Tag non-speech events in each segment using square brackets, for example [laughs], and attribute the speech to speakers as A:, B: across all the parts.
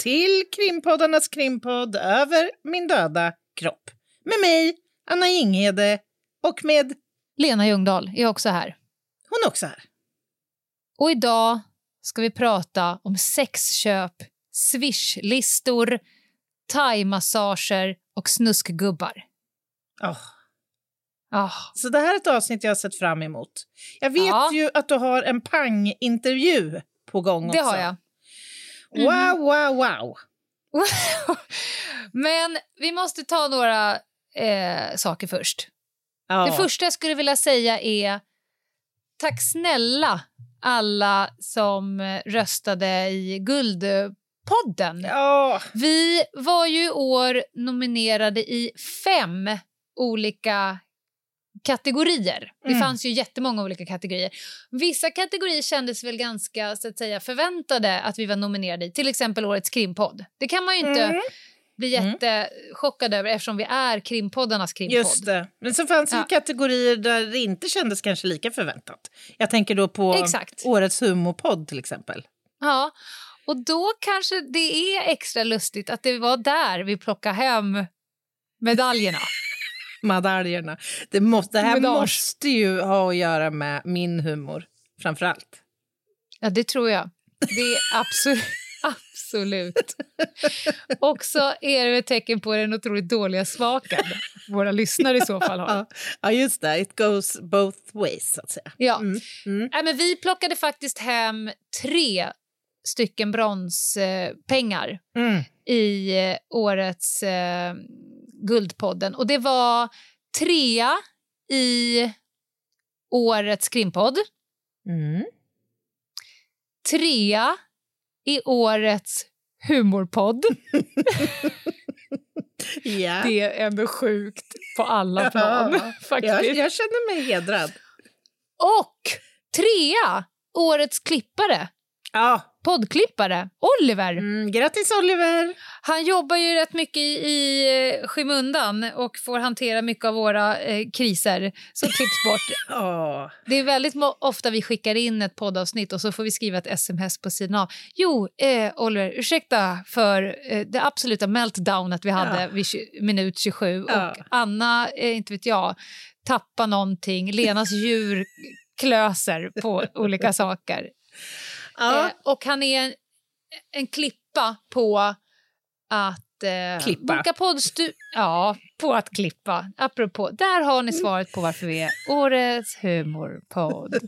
A: Till krimpoddarnas krimpodd Över min döda kropp. Med mig, Anna Jinghede, och med...
B: Lena Ljungdahl är också här.
A: Hon är också här.
B: Och idag ska vi prata om sexköp, swishlistor, thaimassager och snuskgubbar.
A: Oh,
B: Ah,
A: så det här är ett avsnitt jag har sett fram emot. Jag vet
B: Ja.
A: ju att du har en pang-intervju på gång
B: det
A: också.
B: har jag.
A: Wow, wow, wow. [laughs]
B: Men vi måste ta några eh, saker först.
A: Ja.
B: Det första jag skulle vilja säga är tack snälla alla som röstade i Guldpodden.
A: Ja,
B: Vi var ju år nominerade i fem olika kategorier. Det
A: Mm.
B: fanns ju jättemånga olika kategorier. Vissa kategorier kändes väl ganska så att säga, förväntade att vi var nominerade i. Till exempel Årets krimpodd. Det kan man ju inte
A: Mm.
B: bli
A: Mm.
B: jättechockad över eftersom vi är krimpoddarnas krimpodd.
A: just det. Men så fanns det
B: Ja.
A: kategorier där det inte kändes kanske lika förväntat. Jag tänker då på
B: Exakt.
A: Årets humorpodd till exempel.
B: Ja, och då kanske det är extra lustigt att det var där vi plockade hem medaljerna.
A: Medaljerna. Det, måste, det här måste ju ha att göra med min humor, framför allt.
B: Ja, det tror jag. Det är absolut. [laughs] Absolut. Och så är det ett tecken på den otroligt dåliga smaken våra lyssnare i så fall har. [laughs]
A: Ja, just det. It goes both ways, så att säga.
B: Ja.
A: Mm. Mm.
B: Men vi plockade faktiskt hem tre stycken bronspengar
A: Mm.
B: i eh, årets eh, Guldpodden. Och det var trea i årets krimpodd,
A: Mm.
B: trea i årets humorpodd. [laughs]
A: Ja.
B: Det är ändå sjukt på alla plan.
A: Ja, [laughs]
B: faktiskt.
A: jag, jag känner mig hedrad.
B: Och trea, årets klippare,
A: Ja.
B: Poddklippare, Oliver.
A: Mm, grattis, Oliver!
B: Han jobbar ju rätt mycket i, i eh, skymundan och får hantera mycket av våra eh, kriser som klipps bort. [laughs]
A: Åh.
B: Det är väldigt ofta vi skickar in ett poddavsnitt och så får vi skriva ett sms på sidan av. Jo, eh, Oliver, ursäkta för eh, det absoluta meltdownet vi hade
A: Ja.
B: vid minut 27.
A: Ja.
B: Och Anna, eh, inte vet jag, tappar någonting. Lenas djur klöser på olika saker.
A: Ja.
B: Eh, och han är en, en klippa på att eh,
A: Klippa.
B: boka poddstu... Ja, på att klippa. Apropå, där har ni svaret på varför vi är årets humorpodd. [laughs]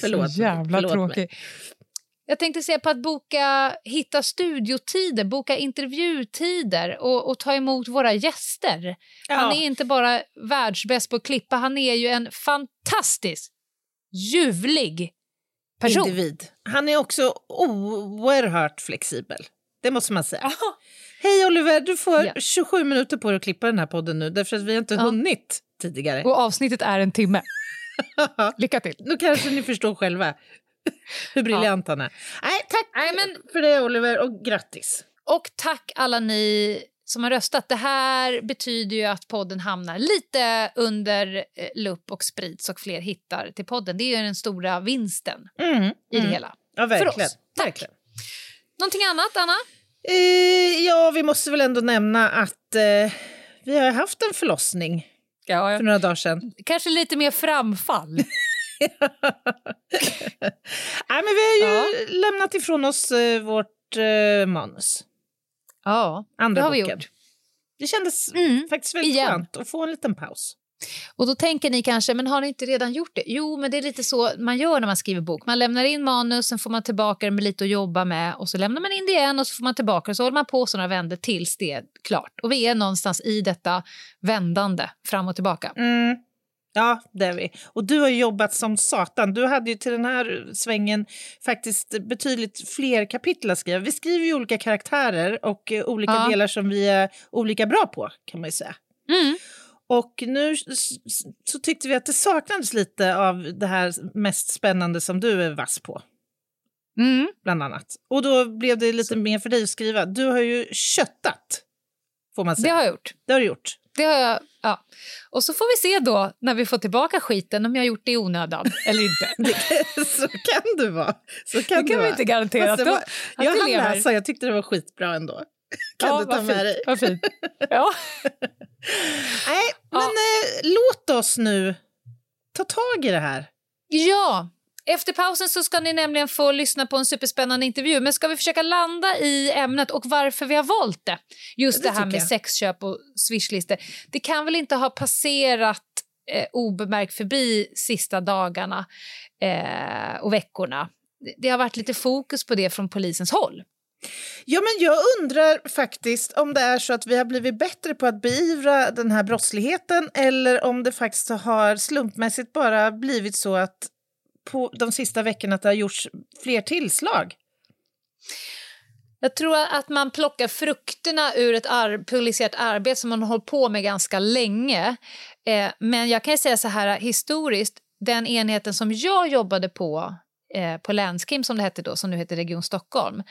A: Förlåt
B: Så jävla
A: förlåt mig.
B: tråkig. Jag tänkte säga på att boka, hitta studiotider, boka intervjutider och, och ta emot våra gäster. Han är inte bara världsbäst på att klippa, han är ju en fantastisk, ljuvlig person.
A: Individ. Han är också oerhört flexibel. Det måste man säga. Hej Oliver, du får
B: Ja.
A: 27 minuter på dig att klippa den här podden nu därför att vi har inte
B: Ja.
A: hunnit tidigare.
B: Och avsnittet är en timme. [laughs] Lycka till.
A: Nu kanske ni förstår själva hur briljant han är. Nej, tack
B: Nej, men-
A: för det Oliver och grattis.
B: Och tack alla ni som har röstat. Det här betyder ju att podden hamnar lite under eh, lupp och sprids och fler hittar till podden. Det är ju den stora vinsten
A: Mm,
B: i det
A: mm.
B: hela.
A: Ja, verkligen.
B: oss. Tack.
A: verkligen.
B: Någonting annat, Anna?
A: Eh, ja, vi måste väl ändå nämna att eh, vi har haft en förlossning
B: Ja,
A: för några dagar sedan.
B: Kanske lite mer framfall. [laughs]
A: Nej, men vi har ju lämnat ifrån oss eh, vårt eh, manus.
B: Ja,
A: Andra
B: det har vi
A: boken.
B: gjort.
A: Det kändes
B: Mm,
A: faktiskt väldigt
B: igen.
A: skönt att få en liten paus.
B: Och då tänker ni kanske, men har ni inte redan gjort det? Jo, men det är lite så man gör när man skriver bok. Man lämnar in manus, sen får man tillbaka det med lite att jobba med och så lämnar man in det igen och så får man tillbaka och så håller man på sådana vänder tills det är klart. Och vi är någonstans i detta vändande fram och tillbaka.
A: Mm. Ja, det är vi. Och du har jobbat som satan. Du hade ju till den här svängen faktiskt betydligt fler kapitel att skriva. Vi skriver ju olika karaktärer och eh, olika
B: Ja.
A: delar som vi är olika bra på, kan man ju säga.
B: Mm.
A: Och nu så tyckte vi att det saknades lite av det här mest spännande som du är vass på,
B: Mm.
A: bland annat. Och då blev det lite mer för dig att skriva. Du har ju köttat, får man
B: Det
A: säga.
B: har jag gjort.
A: Det har du gjort.
B: Det har jag, ja. Och så får vi se då, när vi får tillbaka skiten, om jag har gjort det i onödan [laughs] eller inte.
A: så kan du vara. Så kan
B: Det
A: du
B: kan vi
A: vara.
B: inte garantera. Att då-
A: jag
B: det
A: hann läsa, jag tyckte det var skitbra ändå. Kan
B: ja,
A: du ta med
B: fint,
A: dig?
B: Vad fint. Ja. [laughs]
A: Nej,
B: Ja.
A: men eh, låt oss nu ta tag i det här.
B: ja, efter pausen så ska ni nämligen få lyssna på en superspännande intervju. Men ska vi försöka landa i ämnet och varför vi har valt det? Just
A: Det
B: det, här med
A: jag.
B: sexköp och swishlistor. Det kan väl inte ha passerat eh, obemärkt förbi sista dagarna eh, och veckorna. Det- Det har varit lite fokus på det från polisens håll.
A: Ja, men jag undrar faktiskt om det är så att vi har blivit bättre på att beivra den här brottsligheten eller om det faktiskt har slumpmässigt bara blivit så att på de sista veckorna att det har gjorts fler tillslag.
B: Jag tror att man plockar frukterna ur ett ar- polisiärt arbete som man har hållit på med ganska länge. Eh, men jag kan ju säga så här historiskt, den enheten som jag jobbade på eh, på Länskrim som det hette då, som nu heter Region Stockholm,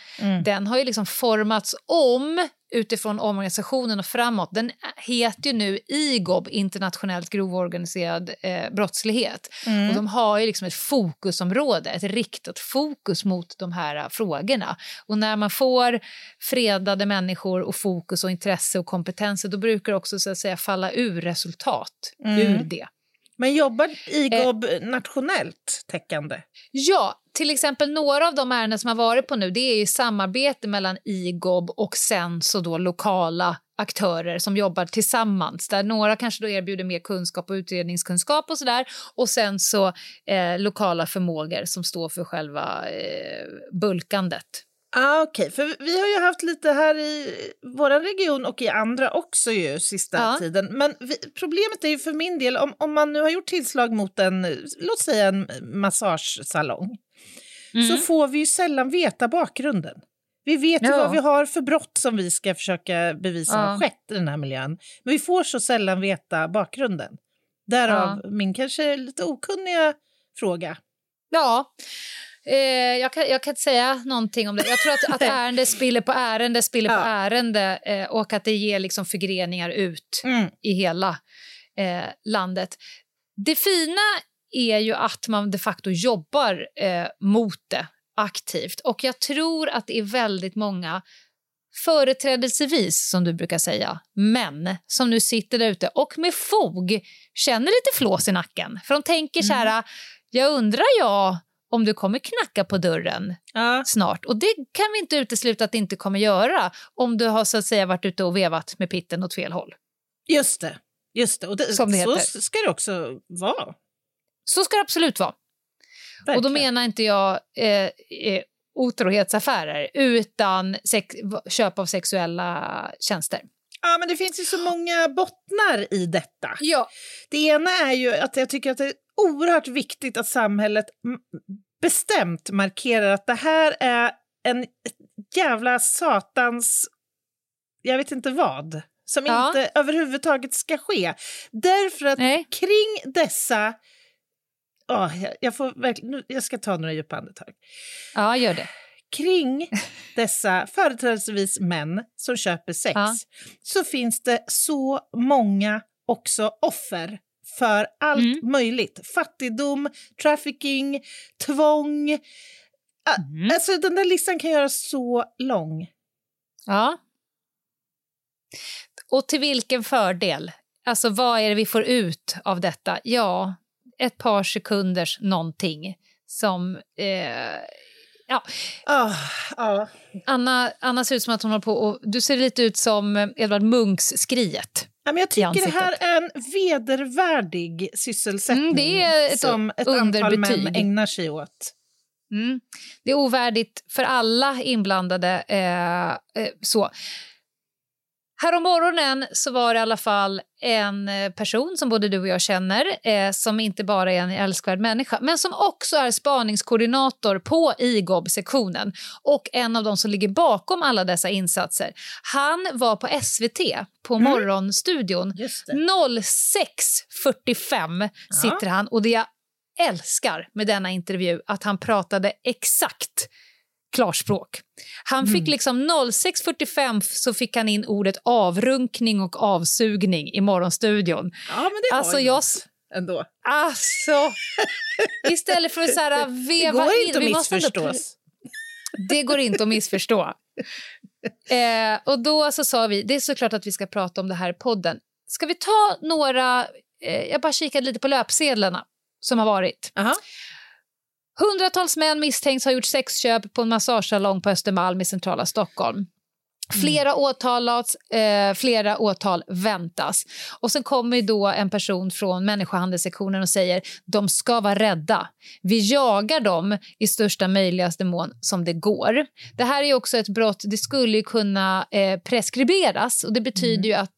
B: den har ju liksom formats om utifrån omorganisationen och framåt. Den heter ju nu IGOB, internationellt grovorganiserad eh, brottslighet. Och de har ju liksom ett fokusområde, ett riktat fokus mot de här eh, frågorna. Och när man får fredade människor och fokus och intresse och kompetenser då brukar det också så att säga falla ur resultat ur det.
A: Men jobbar IGOB
B: Eh.
A: nationellt täckande?
B: Ja, till exempel några av de ärenden som har varit på nu det är ju samarbete mellan IGOB och sen så då lokala aktörer som jobbar tillsammans. Där några kanske då erbjuder mer kunskap och utredningskunskap och sådär. Och sen så eh, lokala förmågor som står för själva eh, bulkandet.
A: Ah, Okej, för vi har ju haft lite här i vår region och i andra också ju sista
B: Ja.
A: tiden. Men vi, problemet är ju för min del, om, om man nu har gjort tillslag mot en, låt säga en massagesalong,
B: Mm.
A: så får vi ju sällan veta bakgrunden. Vi vet ju
B: Ja.
A: vad vi har för brott som vi ska försöka bevisa har
B: Ja.
A: skett i den här miljön. Men vi får så sällan veta bakgrunden. Därav min kanske lite okunniga fråga.
B: Ja, eh, jag, kan, jag kan inte säga någonting om det. Jag tror att, att [laughs] ärende spiller på ärende spiller på
A: Ja.
B: ärende eh, och att det ger liksom förgreningar ut
A: Mm.
B: i hela eh, landet. Det fina är ju att man de facto jobbar eh, mot det aktivt och jag tror att det är väldigt många företrädelsevis, som du brukar säga, män som nu sitter där ute och med fog känner lite flås i nacken. För de tänker så här, jag undrar jag om du kommer knacka på dörren
A: Ja.
B: snart. Och det kan vi inte utesluta att det inte kommer göra om du har så att säga varit ute och vevat med pitten åt fel håll.
A: Just det. Just det. Och det,
B: Som det
A: så
B: heter.
A: ska det också vara.
B: Så ska det absolut vara. Och då
A: Verkligen.
B: menar inte jag eh, eh, otrohetsaffärer utan sex, köp av sexuella tjänster.
A: Ja, men det finns ju så många bottnar i detta.
B: Ja.
A: Det ena är ju att jag tycker att det är oerhört viktigt att samhället bestämt markerar att det här är en jävla satans... Jag vet inte vad. Som
B: Ja.
A: inte överhuvudtaget ska ske. Därför att
B: Nej.
A: kring dessa... Åh, jag, jag, får verkligen, nu- jag ska ta några djupa andetag.
B: ja, gör det.
A: kring [laughs] dessa företrädesvis män som köper sex
B: Ja.
A: så finns det så många också offer för allt
B: Mm.
A: möjligt. Fattigdom, trafficking, tvång.
B: Mm.
A: Alltså den där listan kan göras så lång.
B: Ja. Och till vilken fördel? Alltså vad är det vi får ut av detta? Ja, ett par sekunders någonting som... Eh, ja.
A: Ah, ah.
B: Anna, Anna ser ut som att hon håller på och... Du ser lite ut som Edvard Munchs Skriet.
A: men jag tycker det här är en vedervärdig sysselsättning
B: mm, det är ett
A: som ett antal män ägnar sig åt.
B: Mm. Det är ovärdigt för alla inblandade. Eh, eh, så. Härom morgonen så var det i alla fall en eh, person som både du och jag känner eh, som inte bara är en älskvärd människa men som också är spaningskoordinator på IGOB-sektionen och en av de som ligger bakom alla dessa insatser. Han var på SVT på mm. Morgonstudion. 06.45 sitter han och det jag älskar med denna intervju att han pratade exakt klarspråk. Han fick mm. liksom 06.45 så fick han in ordet avrunkning och avsugning i morgonstudion.
A: Ja, men det
B: alltså,
A: jag ändå.
B: Alltså, [laughs] istället för att så här, veva
A: Det går
B: in,
A: inte att missförstås.
B: Det går inte att missförstå. [laughs] Eh, och då så sa vi, det är såklart att vi ska prata om det här i podden. Ska vi ta några, eh, jag bara kikade lite på löpsedlarna som har varit.
A: Uh -huh.
B: Hundratals män misstänks ha gjort sexköp på en massagesalong på Östermalm i centrala Stockholm. Flera mm. åtalats, eh, flera åtal väntas. Och Sen kommer då en person från människohandelssektionen och säger de ska vara rädda. Vi jagar dem i största möjligaste mån som det går. Det här är också ett brott, det skulle kunna eh, preskriberas. och Det betyder mm. ju att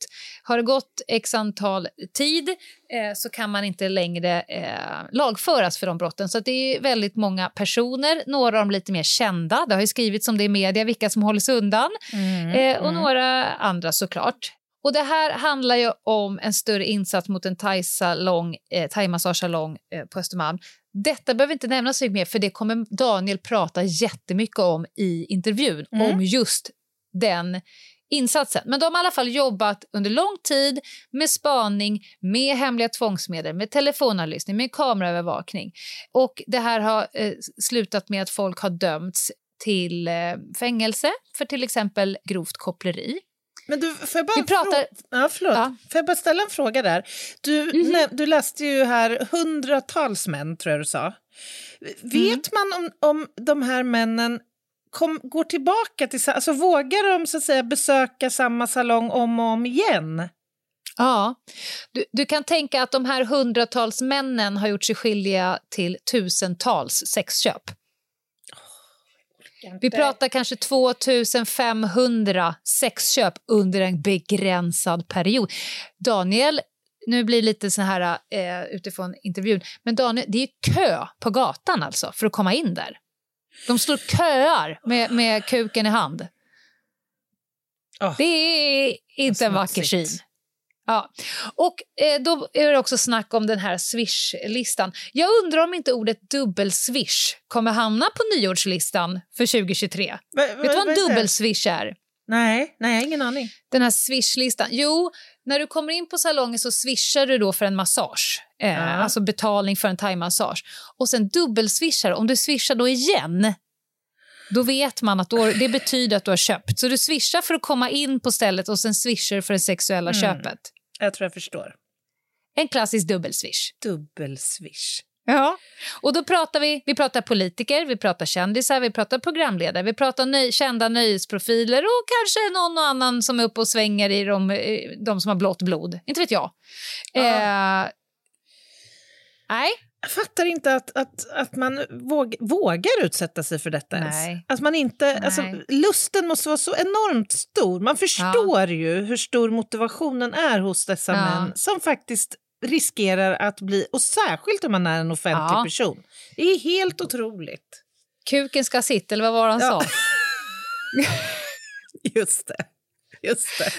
B: har det gått x antal tid eh, så kan man inte längre eh, lagföras för de brotten. Så det är väldigt många personer, några av dem lite mer kända. Det har ju skrivits om det i media, vilka som hålls undan. Mm, eh, och mm. några andra såklart. Och det här handlar ju om en större insats mot en thai-salong, eh, thai-massagesalong eh, på Östermalm. Detta behöver inte nämnas mer för det kommer Daniel prata jättemycket om i intervjun, mm. om just den insatsen. Men de har i alla fall jobbat under lång tid med spaning, med hemliga tvångsmedel, med telefonavlyssning, med kameraövervakning. Och det här har eh, slutat med att folk har dömts till eh, fängelse för till exempel grovt koppleri.
A: Men du, får jag bara, Vi pratar... ja, förlåt. Ja. Får jag bara ställa en fråga där? Du, mm -hmm. du läste ju här hundratals män, tror jag du sa. Vet mm. man om, om de här männen kom, går tillbaka till... Alltså vågar de så att säga besöka samma salong om och om igen?
B: Ja, du, du kan tänka att de här hundratals männen har gjort sig skyldiga till tusentals sexköp. Vi pratar kanske 2500 sexköp under en begränsad period. Daniel, nu blir det lite så här eh, utifrån intervjun, men Daniel, det är kö på gatan alltså för att komma in där. De står köar med, med kuken i hand. Oh, det är inte en vacker syn. Ja. Och eh, då är det också snack om den här Swish-listan. Jag undrar om inte ordet dubbelswish kommer hamna på nyårslistan för 2023. Va, va, Vet du vad en dubbelswish är?
A: Nej, nej, ingen aning.
B: Den här Swish-listan. Jo, när du kommer in på salongen så swishar du då för en massage. Eh, ja. Alltså betalning för en thaimassage. Och sen dubbelswishar Om du swishar då igen då vet man att då, det betyder att du har köpt. Så du swishar för att komma in på stället och sen swishar för det sexuella mm. köpet.
A: Jag tror jag förstår.
B: En klassisk dubbelswish.
A: Dubbelswish.
B: Ja, och då pratar vi, vi pratar politiker, vi pratar kändisar, vi pratar programledare, vi pratar nöj, kända nöjesprofiler och kanske någon och annan som är uppe och svänger i de, de som har blått blod. Inte vet jag. Ja. Eh, nej.
A: Jag fattar inte att, att, att man våg, vågar utsätta sig för detta Nej. ens. Att man inte, alltså, lusten måste vara så enormt stor. Man förstår ja. ju hur stor motivationen är hos dessa ja. män som faktiskt riskerar att bli, och särskilt om man är en offentlig ja. person. Det är helt otroligt.
B: Kuken ska sitta, eller vad var han sa? [laughs]
A: Just det. Just det.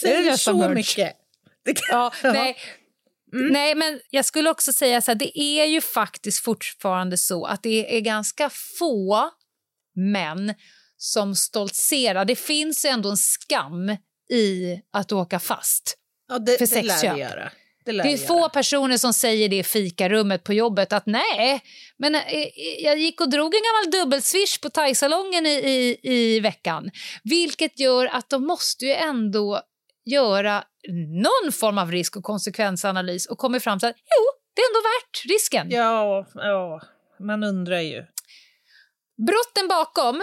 A: Säger så mycket.
B: Det kan, ja, nej, Mm. Nej, men jag skulle också säga så här, det är ju faktiskt fortfarande så att det är ganska få män som stoltserar. Det finns ändå en skam i att åka fast
A: ja, det, för sexköp. Det, göra.
B: Det, det är få personer som säger det i fikarummet på jobbet att nej, men eh, jag gick och drog en gammal dubbelswish på thaisalongen i, i, i veckan. Vilket gör att de måste ju ändå göra någon form av risk och konsekvensanalys och kommer fram till att jo, det är ändå värt risken.
A: Ja, ja man undrar ju.
B: Brotten bakom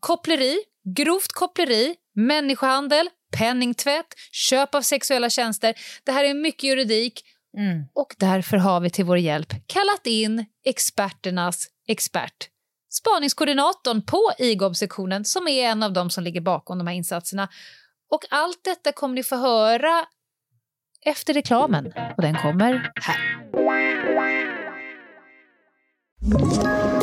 B: koppleri, grovt koppleri, människohandel, penningtvätt, köp av sexuella tjänster. Det här är mycket juridik mm. och därför har vi till vår hjälp kallat in experternas expert. Spaningskoordinatorn på IGOB-sektionen som är en av dem som ligger bakom de här insatserna. Och allt detta kommer ni få höra efter reklamen och den kommer här.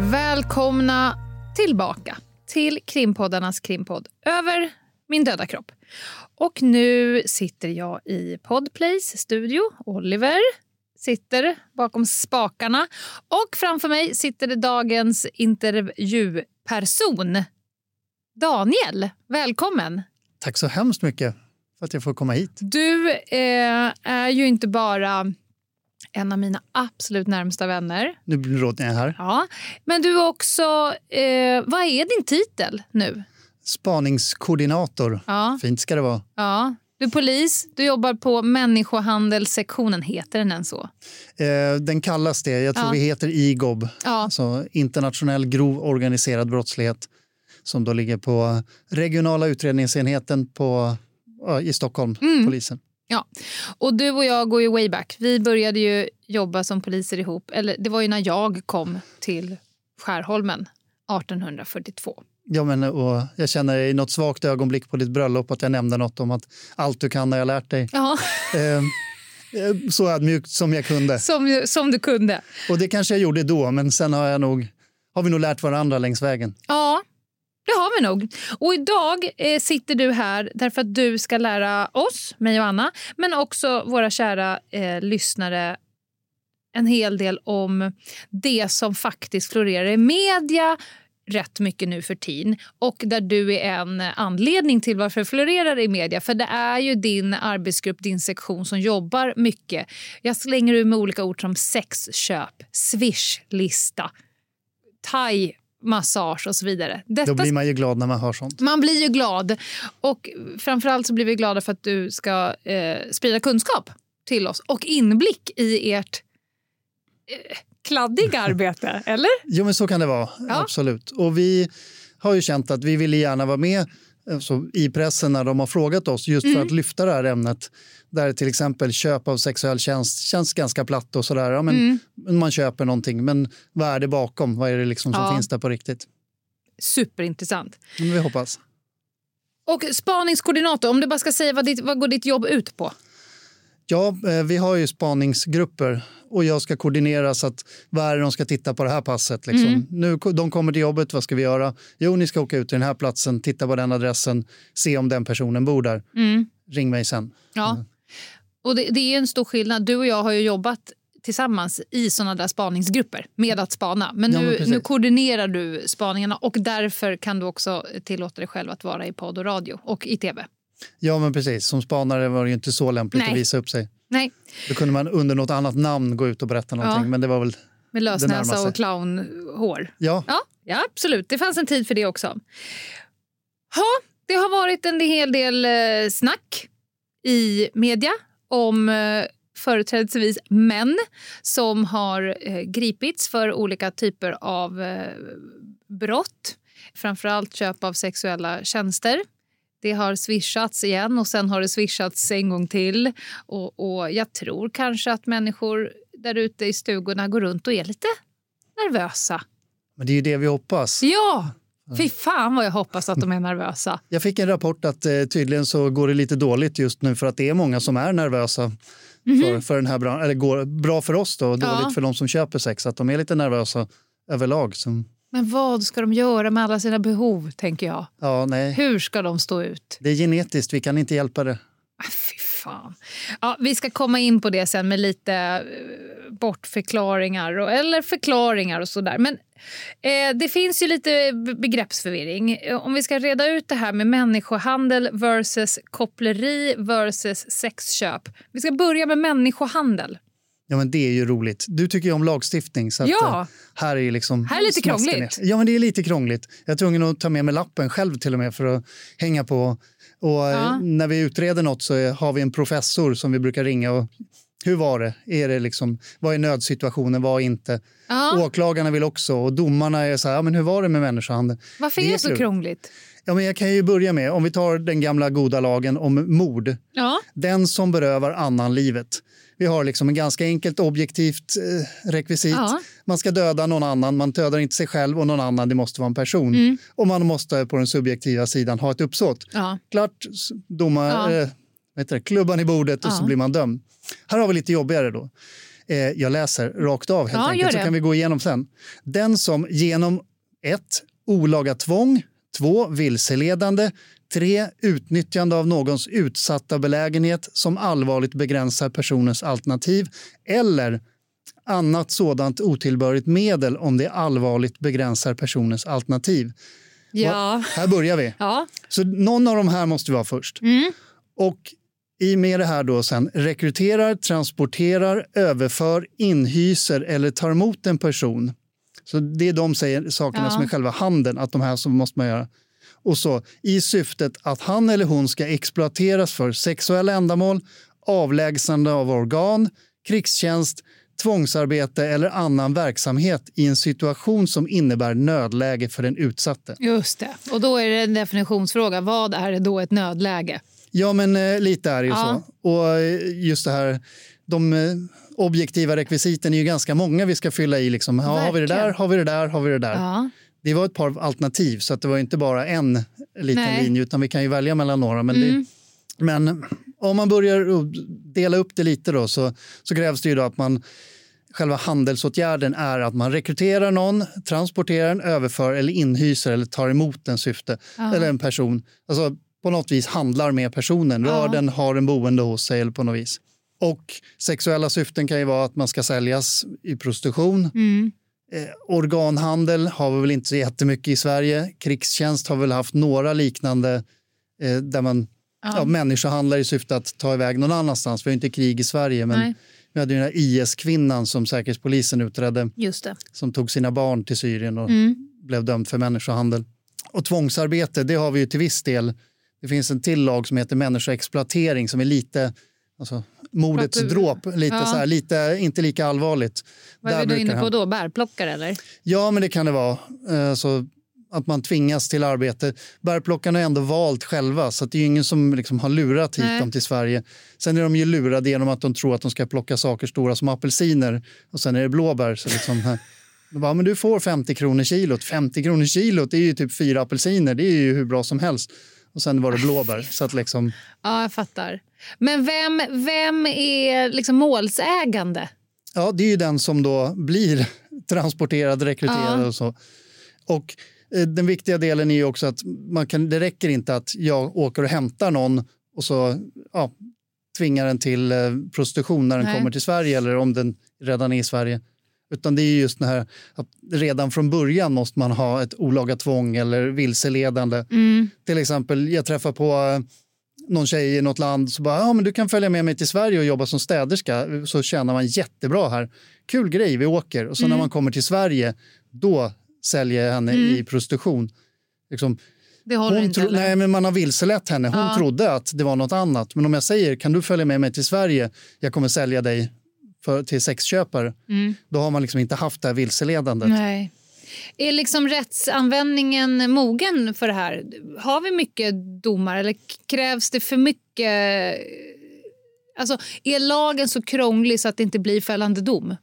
B: Välkomna tillbaka till krimpoddarnas krimpodd Över min döda kropp. Och nu sitter jag i Podplays studio. Oliver sitter bakom spakarna och framför mig sitter dagens intervjuperson. Daniel, välkommen!
C: Tack så hemskt mycket för att jag får komma hit.
B: Du eh, är ju inte bara en av mina absolut närmsta vänner.
C: Nu råder jag här.
B: Ja, men du är också... Eh, vad är din titel nu?
C: Spaningskoordinator.
B: Ja.
C: Fint ska det vara.
B: Ja. Du är polis, du jobbar på människohandelssektionen. Heter den än så?
C: Eh, den kallas det. Jag tror
B: Ja.
C: vi heter IGOB,
B: Ja.
C: alltså internationell grov organiserad brottslighet som då ligger på regionala utredningsenheten på, i Stockholm,
B: Mm.
C: polisen.
B: Ja, och du och jag går ju way back. Vi började ju jobba som poliser ihop. Eller det var ju när jag kom till Skärholmen 1842.
C: Ja, men, och jag känner i något svagt ögonblick på ditt bröllop att jag nämnde något om att allt du kan har jag lärt dig.
B: Ja,
C: Eh, så ödmjukt som jag kunde.
B: som, som du kunde.
C: Och det kanske jag gjorde då, men sen har, jag nog, har vi nog lärt varandra längs vägen.
B: Ja, det har vi nog. Och idag eh, sitter du här därför att du ska lära oss, mig och Anna, men också våra kära eh, lyssnare en hel del om det som faktiskt florerar i media rätt mycket nu för tiden och där du är en anledning till varför det florerar i media. För det är ju din arbetsgrupp, din sektion som jobbar mycket. Jag slänger ur med olika ord som sexköp, swishlista, thai massage och så vidare. Detta
C: Då blir man ju glad när man hör sånt.
B: man blir ju glad. Och framförallt så blir vi glada för att du ska eh, sprida kunskap till oss och inblick i ert eh, kladdiga [laughs] arbete, eller?
C: Jo, men så kan det vara.
B: Ja.
C: Absolut. Och vi har ju känt att vi ville gärna vara med alltså, i pressen när de har frågat oss just
B: Mm.
C: för att lyfta det här ämnet. Där till exempel köp av sexuell tjänst känns ganska platt och sådär. Ja, men
B: Mm.
C: Man köper någonting, men vad är det bakom? Vad är det liksom som
B: Ja.
C: finns där på riktigt?
B: Superintressant.
C: Men vi hoppas.
B: Och spaningskoordinator, om du bara ska säga vad, ditt, vad går ditt jobb ut på?
C: Ja, eh, vi har ju spaningsgrupper och jag ska koordinera så att vad är det de ska titta på det här passet. Liksom.
B: Mm.
C: Nu, de kommer till jobbet, vad ska vi göra? Jo, ni ska åka ut till den här platsen, titta på den adressen, se om den personen bor där.
B: Mm.
C: Ring mig sen.
B: Ja. Och det, det är en stor skillnad. Du och jag har ju jobbat tillsammans i såna där spaningsgrupper med att spana. Men
C: Ja,
B: nu,
C: men precis.
B: nu koordinerar du spaningarna och därför kan du också tillåta dig själv att vara i podd och radio och i tv.
C: Ja, men precis. Som spanare var det ju inte så lämpligt
B: Nej.
C: att visa upp sig.
B: Nej,
C: Då kunde man under något annat namn gå ut och berätta någonting.
B: Ja.
C: Men det var väl...
B: med lösnäsa och clownhår.
C: Ja,
B: Ja, ja, absolut. Det fanns en tid för det också. Ha, det har varit en hel del eh, snack i media om eh, företrädesvis män som har eh, gripits för olika typer av eh, brott. Framförallt köp av sexuella tjänster. Det har swishats igen och sen har det swishats en gång till. Och, och jag tror kanske att människor där ute i stugorna går runt och är lite nervösa.
C: men det är ju det vi hoppas.
B: Ja! Fy fan vad jag hoppas att de är nervösa. [laughs]
C: Jag fick en rapport att eh, tydligen så går det lite dåligt just nu för att det är många som är nervösa. För, för den här bran- eller går bra för oss då och dåligt
B: Mhm. Ja.
C: för de som köper sex. Att de är lite nervösa överlag. Så,
B: Men vad ska de göra med alla sina behov, tänker jag?
C: ja, nej.
B: Hur ska de stå ut?
C: Det är genetiskt, vi kan inte hjälpa det.
B: Ah, fan. Ja, vi ska komma in på det sen med lite eh, bortförklaringar och, eller förklaringar och sådär. Men eh, det finns ju lite begreppsförvirring. Om vi ska reda ut det här med människohandel versus koppleri versus sexköp. Vi ska börja med människohandel.
C: Ja, men det är ju roligt. Du tycker ju om lagstiftning. Så
B: ja.
C: Att, eh, här är liksom
B: här är lite krångligt. Ner.
C: Ja, men det är lite krångligt. Jag är tvungen att ta med mig lappen själv till och med för att hänga på. Och ja. När vi utreder nåt så har vi en professor som vi brukar ringa och hur var det? Är det liksom, vad är nödsituationen, vad är inte? Ja. Åklagarna vill också och domarna är så här, ja, men hur var det med människohandel?
B: Varför det är det så krångligt?
C: Ja, men jag kan ju börja med, om vi tar den gamla goda lagen om mord.
B: Ja.
C: Den som berövar annan livet. Vi har liksom en ganska enkelt objektivt eh, rekvisit. Ja. Man ska döda någon annan, man dödar inte sig själv och någon annan, det måste vara en person. Mm. Och man måste på den subjektiva sidan ha ett uppsåt.
B: Ja.
C: Klart, domar, ja. eh, det, klubban i bordet och så blir man dömd. Här har vi lite jobbigare då. Eh, jag läser rakt av helt enkelt, så kan vi gå igenom sen. Den som genom ett olaga tvång, två vilseledande, Tre, utnyttjande av någons utsatta belägenhet som allvarligt begränsar personens alternativ eller annat sådant otillbörligt medel om det allvarligt begränsar personens alternativ.
B: Ja.
C: Och här börjar vi.
B: Ja.
C: Så någon av de här måste vi ha först.
B: Mm.
C: Och i med det här då sen rekryterar, transporterar, överför, inhyser eller tar emot en person. Så det är de säger, sakerna ja. som är själva handeln, att de här som måste man göra och så i syftet att han eller hon ska exploateras för sexuella ändamål, avlägsnande av organ, krigstjänst, tvångsarbete eller annan verksamhet i en situation som innebär nödläge för den utsatte.
B: Just det. Och då är det en definitionsfråga. Vad är då ett nödläge?
C: Ja, men eh, lite är det ju ja. så. Och eh, just det här, de eh, objektiva rekvisiten är ju ganska många vi ska fylla i. Liksom. Ja, har vi det där, har vi det där, har vi det där.
B: Ja
C: det var ett par alternativ, så att det var inte bara en liten Nej. linje, utan vi kan ju välja mellan några. Men, mm. det, men om man börjar dela upp det lite då, så, så krävs det ju då att man Själva handelsåtgärden är att man rekryterar någon, transporterar den, överför eller inhyser eller tar emot en syfte Aha. eller en person. Alltså på något vis handlar med personen, rör den, har en boende hos sig eller på något vis. Och sexuella syften kan ju vara att man ska säljas i prostitution.
B: Mm.
C: Eh, organhandel har vi väl inte så jättemycket i Sverige. Krigstjänst har väl haft några liknande eh, där man ja. Ja, människohandlar i syfte att ta iväg någon annanstans. Vi har inte krig i Sverige, men Nej. vi hade den här IS-kvinnan som Säkerhetspolisen utredde som tog sina barn till Syrien och mm. blev dömd för människohandel. Och tvångsarbete, det har vi ju till viss del. Det finns en till lag som heter människoexploatering som är lite Alltså, mordets du, dråp, lite ja. så här, lite, inte lika allvarligt.
B: Vad är du inne på då? Bärplockare eller?
C: Ja, men det kan det vara. Eh, så att man tvingas till arbete. Bärplockarna har ändå valt själva, så det är ingen som liksom har lurat hit Nej. dem till Sverige. Sen är de ju lurade genom att de tror att de ska plocka saker stora som apelsiner och sen är det blåbär. Så liksom, de bara, men du får 50 kronor kilot. 50 kronor kilot, det är ju typ fyra apelsiner. Det är ju hur bra som helst. Och sen var det blåbär. Så att liksom...
B: Ja, jag fattar. Men vem, vem är liksom målsägande?
C: Ja, det är ju den som då blir transporterad, rekryterad ja. och så. Och eh, den viktiga delen är också att man kan, det räcker inte att jag åker och hämtar någon och så ja, tvingar den till eh, prostitution när den Nej. kommer till Sverige eller om den redan är i Sverige. Utan det är just det här att redan från början måste man ha ett olaga tvång eller vilseledande.
B: Mm.
C: Till exempel, jag träffar på eh, någon tjej i något land så bara, ja men du kan följa med mig till Sverige och jobba som städerska så tjänar man jättebra här. Kul grej, vi åker. Och så mm. när man kommer till Sverige, då säljer jag henne mm. i prostitution. Liksom,
B: inte tro-
C: Nej, men man har vilselett henne. Hon ja. trodde att det var något annat. Men om jag säger, kan du följa med mig till Sverige? Jag kommer sälja dig för, till sexköpare.
B: Mm.
C: Då har man liksom inte haft det här vilseledandet.
B: Nej. Är liksom rättsanvändningen mogen för det här? Har vi mycket domar eller krävs det för mycket? Alltså, är lagen så krånglig så att det inte blir fällande dom?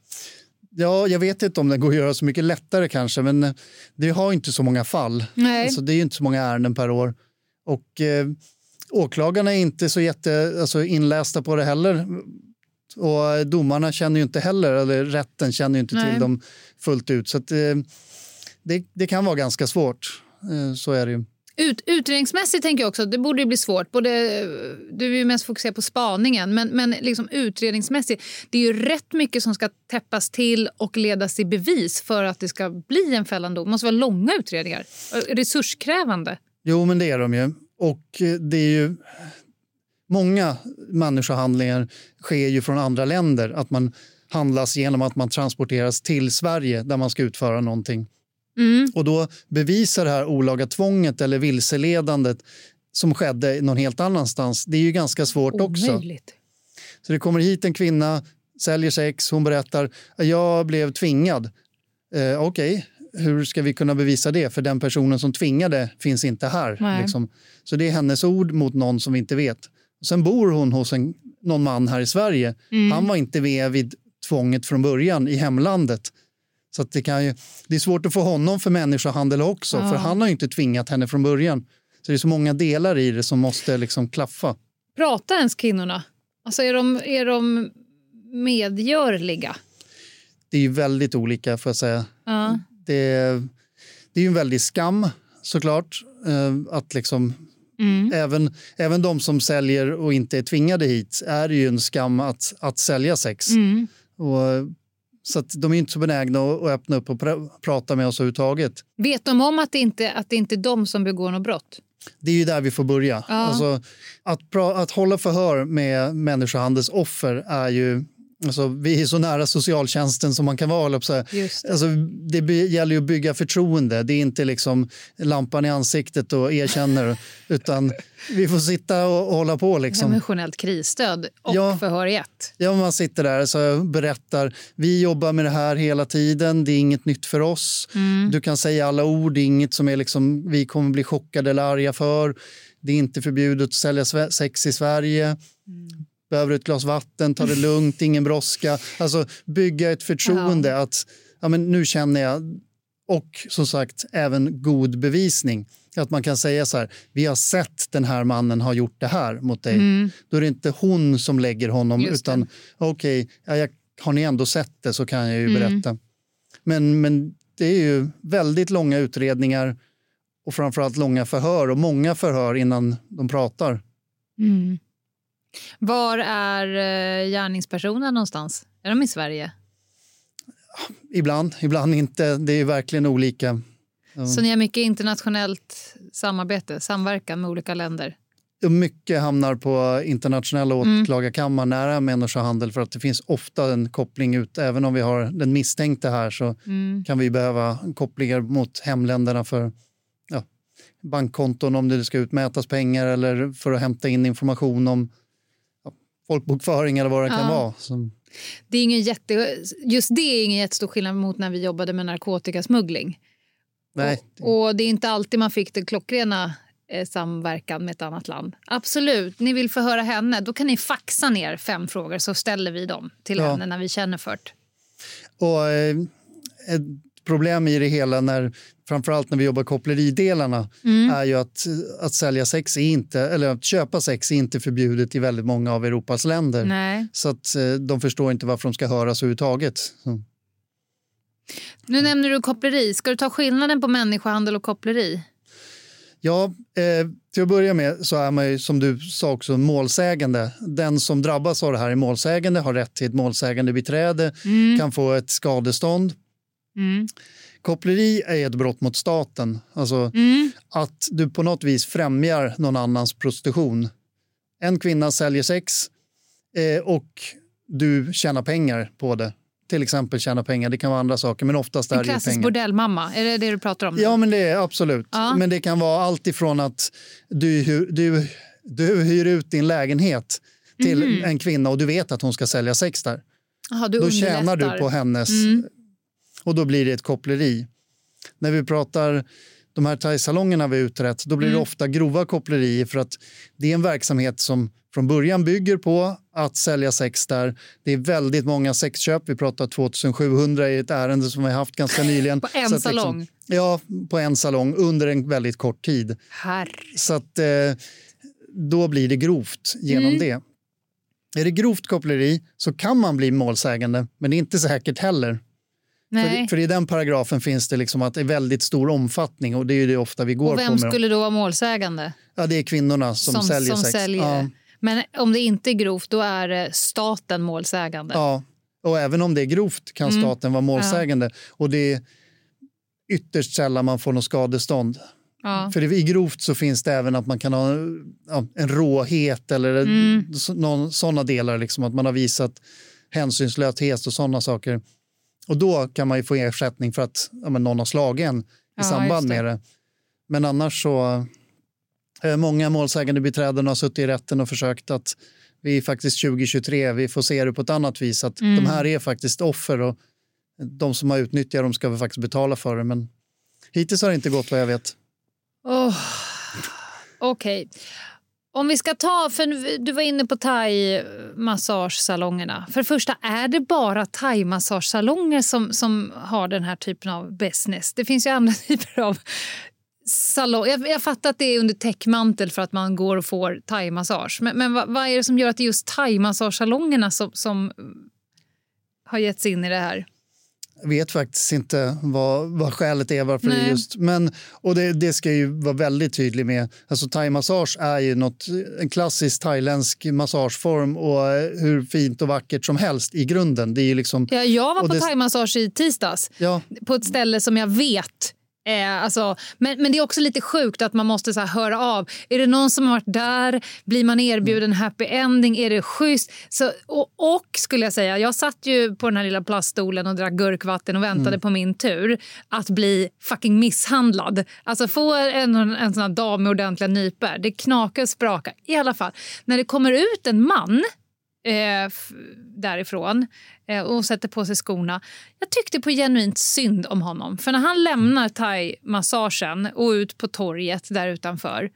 C: Ja, jag vet inte om det går att göra så mycket lättare kanske, men det har inte så många fall.
B: Nej.
C: Alltså, det är inte så många ärenden per år. Och eh, åklagarna är inte så jätte, alltså, inlästa på det heller. Och domarna känner ju inte heller, eller rätten känner ju inte Nej. till dem fullt ut. Så att, eh, det, det kan vara ganska svårt. Eh, så är det ju.
B: Ut, utredningsmässigt tänker jag också, det borde bli svårt. Både, du är ju mest fokuserad på spaningen, men, men liksom utredningsmässigt. Det är ju rätt mycket som ska täppas till och ledas i bevis för att det ska bli en fällande dom. Det måste vara långa utredningar. Resurskrävande.
C: Jo, men det är de ju. Och eh, det är ju... Många människohandlingar sker ju från andra länder. Att man handlas genom att man transporteras till Sverige där man ska utföra någonting. Mm. Och då bevisar det här olaga tvånget eller vilseledandet som skedde någon helt annanstans. Det är ju ganska svårt Omöjligt. också. Så det kommer hit en kvinna, säljer sex, hon berättar jag blev tvingad. Eh, Okej, okay. hur ska vi kunna bevisa det? För den personen som tvingade finns inte här. Liksom. Så det är hennes ord mot någon som vi inte vet. Sen bor hon hos en, någon man här i Sverige. Mm. Han var inte med vid tvånget från början i hemlandet. Så det, kan ju, det är svårt att få honom för människohandel också, ja. för han har ju inte tvingat henne från början. Så det är så många delar i det som måste liksom klaffa.
B: Pratar ens kvinnorna? Alltså är de, är de medgörliga?
C: Det är ju väldigt olika, får jag säga. Ja. Det, det är ju en väldig skam, såklart. Eh, att liksom, mm. även, även de som säljer och inte är tvingade hit är det ju en skam att, att sälja sex. Mm. Och så de är inte så benägna att öppna upp och pr prata med oss överhuvudtaget.
B: Vet de om att det, inte, att det inte är de som begår något brott?
C: Det är ju där vi får börja. Ja. Alltså, att, att hålla förhör med människohandelsoffer är ju Alltså, vi är så nära socialtjänsten som man kan vara. Så det. Alltså, det gäller ju att bygga förtroende. Det är inte liksom lampan i ansiktet och erkänner. [laughs] utan vi får sitta och, hålla på. Liksom.
B: Emotionellt krisstöd och ja, förhör i ett.
C: Ja, man sitter där och berättar. Vi jobbar med det här hela tiden. Det är inget nytt för oss. Mm. Du kan säga alla ord. Det är inget som är liksom, vi kommer bli chockade eller arga för. Det är inte förbjudet att sälja sex i Sverige. Mm behöver ett glas vatten, ta det lugnt, ingen brådska. Alltså bygga ett förtroende att ja, men nu känner jag och som sagt även god bevisning. Att man kan säga så här, vi har sett den här mannen ha gjort det här mot dig. Mm. Då är det inte hon som lägger honom Just utan okej, okay, ja, har ni ändå sett det så kan jag ju mm. berätta. Men, men det är ju väldigt långa utredningar och framförallt långa förhör och många förhör innan de pratar. Mm.
B: Var är eh, gärningspersonen någonstans? Är de i Sverige?
C: Ibland, ibland inte. Det är verkligen olika.
B: Så ni har mycket internationellt samarbete, samverkan med olika länder?
C: Mycket hamnar på internationella mm. åklagarkammare mm. nära människohandel för att det finns ofta en koppling ut. Även om vi har den misstänkte här så mm. kan vi behöva kopplingar mot hemländerna för ja, bankkonton om det ska utmätas pengar eller för att hämta in information om folkbokföring eller vad det kan vara. Som...
B: Det är ingen jätte, just det är ingen jättestor skillnad mot när vi jobbade med narkotikasmuggling.
C: Nej.
B: Och, och det är inte alltid man fick den klockrena eh, samverkan med ett annat land. Absolut, ni vill förhöra henne, då kan ni faxa ner fem frågor så ställer vi dem till ja. henne när vi känner för det.
C: Och, eh, problem i det hela, när, framförallt när vi jobbar koppleridelarna, mm. är ju att, att sälja sex är inte, eller att köpa sex är inte förbjudet i väldigt många av Europas länder.
B: Nej.
C: Så att eh, de förstår inte varför de ska höras överhuvudtaget. Så.
B: Nu nämner du koppleri. Ska du ta skillnaden på människohandel och koppleri?
C: Ja, eh, till att börja med så är man ju, som du sa också målsägande. Den som drabbas av det här är målsägande, har rätt till ett målsägande beträde, mm. kan få ett skadestånd Mm. Koppleri är ett brott mot staten. Alltså mm. Att du på något vis främjar någon annans prostitution. En kvinna säljer sex eh, och du tjänar pengar på det. Till exempel tjäna pengar, det kan vara andra saker. Men oftast en är
B: klassisk bordellmamma, är det det du pratar om?
C: Ja, men det är absolut. Ja. Men det kan vara allt ifrån att du, du, du hyr ut din lägenhet till mm. en kvinna och du vet att hon ska sälja sex där.
B: Aha,
C: Då tjänar du på hennes mm och då blir det ett koppleri. När vi pratar de här thaisalongerna vi utrett, då blir det mm. ofta grova kopplerier för att det är en verksamhet som från början bygger på att sälja sex där. Det är väldigt många sexköp. Vi pratar 2700 i ett ärende som vi haft ganska nyligen. [laughs]
B: på en liksom- salong? Liksom,
C: ja, på en salong under en väldigt kort tid.
B: Herre.
C: Så att, eh, då blir det grovt genom mm. det. Är det grovt koppleri så kan man bli målsägande, men det är inte säkert heller. För, för, i den paragrafen finns det liksom att det är väldigt stor omfattning och det är ju det ofta vi går
B: och vem
C: på. Vem
B: skulle då vara målsägande?
C: Ja, det är kvinnorna som, som säljer
B: som
C: sex.
B: Säljer. Ja. Men om det inte är grovt, då är staten målsägande?
C: Ja, och även om det är grovt kan mm. staten vara målsägande. Ja. Och det är ytterst sällan man får något skadestånd. Ja. För i grovt så finns det även att man kan ha en råhet eller mm. sådana delar, liksom, att man har visat hänsynslöshet och sådana saker. Och då kan man ju få ersättning för att ja, någon har slagit en i ja, samband det. med det. Men annars så... Eh, många målsägande beträden har suttit i rätten och försökt att vi är faktiskt 2023, vi får se det på ett annat vis. Att mm. de här är faktiskt offer och de som har utnyttjat dem ska vi faktiskt betala för det. Men hittills har det inte gått vad jag vet.
B: Oh. Okej. Okay. Om vi ska ta, för du var inne på thai-massagesalongerna. För det första, är det bara thai-massagesalonger som, som har den här typen av business? Det finns ju andra [laughs] typer av salonger. Jag, jag fattar att det är under täckmantel för att man går och får thai-massage. Men, men vad, vad, är det som gör att det är just thai-massagesalongerna som, som har getts in i det här?
C: Vet faktiskt inte vad, vad skälet är. varför det just, men, och det, det ska ju vara väldigt tydlig med. Alltså, thaimassage är ju något, en klassisk thailändsk massageform och hur fint och vackert som helst i grunden. Det är liksom,
B: ja, jag var på thaimassage i tisdags ja. på ett ställe som jag vet Eh, alltså, men, men det är också lite sjukt att man måste så här, höra av. Är det någon som har varit där? Blir man erbjuden happy ending? Är det schysst? Så, och, och, skulle jag säga, jag satt ju på den här lilla plaststolen och drack gurkvatten och väntade mm. på min tur att bli fucking misshandlad. Alltså få en, en sån här dam med ordentliga nypor. Det knakar och sprakar. I alla fall, när det kommer ut en man eh, därifrån eh, och sätter på sig skorna. Jag tyckte på genuint synd om honom. För när han lämnar thai-massagen och ut på torget där utanför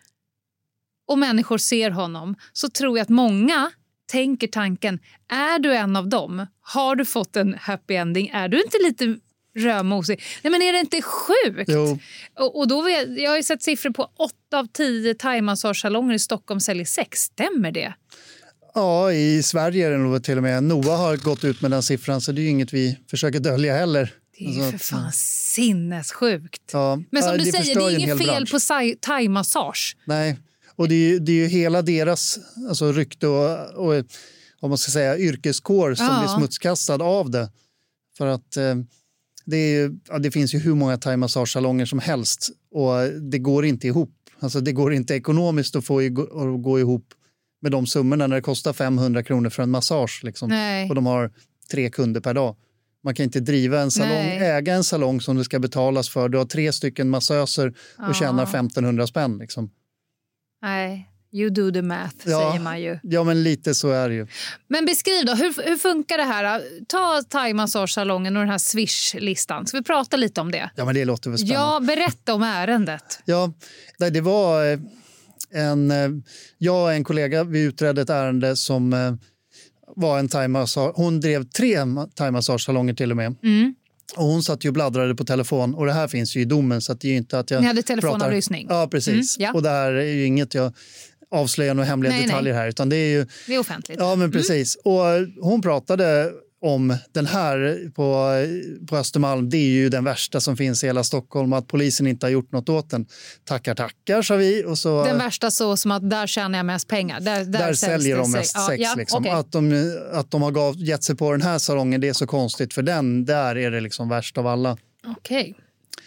B: och människor ser honom så tror jag att många tänker tanken, är du en av dem? Har du fått en happy ending? Är du inte lite rödmosig? Nej men är det inte sjukt? Och, och, då vet, jag har sett siffror på 8 av 10 thaimassagesalonger i Stockholm säljer sex. Stämmer det?
C: Ja, i Sverige är det nog till och med. NOA har gått ut med den siffran så det är inget vi försöker dölja heller.
B: Det är ju alltså, för fan sinnessjukt. Ja, Men som du säger, det är inget fel bransch. på thaimassage.
C: Nej, och det är, det är ju hela deras alltså, rykte och, och om man ska säga, yrkeskår som ja. blir smutskastad av det. För att eh, det, är, ja, det finns ju hur många thaimassagesalonger som helst och det går inte ihop. Alltså, det går inte ekonomiskt att få att gå ihop med de summorna när det kostar 500 kronor för en massage liksom, och de har tre kunder per dag. Man kan inte driva en salong, Nej. äga en salong som det ska betalas för. Du har tre stycken massöser och ja. tjänar 1500 spänn. Liksom.
B: Nej, you do the math, ja, säger man ju.
C: Ja, men lite så är det ju.
B: Men beskriv då, hur, hur funkar det här? Ta thaimassagesalongen och den här Swish-listan. Ska vi prata lite om det?
C: Ja, men det låter väl spännande.
B: Ja, berätta om ärendet.
C: Ja, det var eh, en, eh, jag och en kollega vi utredde ett ärende som eh, var en thaimassage. Hon drev tre thaimassagesalonger till och med. Mm. Och hon satt ju och bladdrade på telefon och det här finns ju i domen så det är inte att jag
B: Ni hade telefonavlyssning?
C: Ja, precis. Mm, ja. Och det här är ju inget jag avslöjar några hemliga nej, detaljer nej. här utan det är ju...
B: Det är offentligt.
C: Ja, men mm. precis. Mm. Och hon pratade om den här på, på Östermalm, det är ju den värsta som finns i hela Stockholm att polisen inte har gjort något åt den. Tackar, tackar, sa vi. Och så,
B: den värsta så som att där tjänar jag mest pengar. Där,
C: där, där säljer de mest sex. Ja, liksom. okay. Att de, att de har gav, gett sig på den här salongen, det är så konstigt för den, där är det liksom värst av alla.
B: Okej. Okay.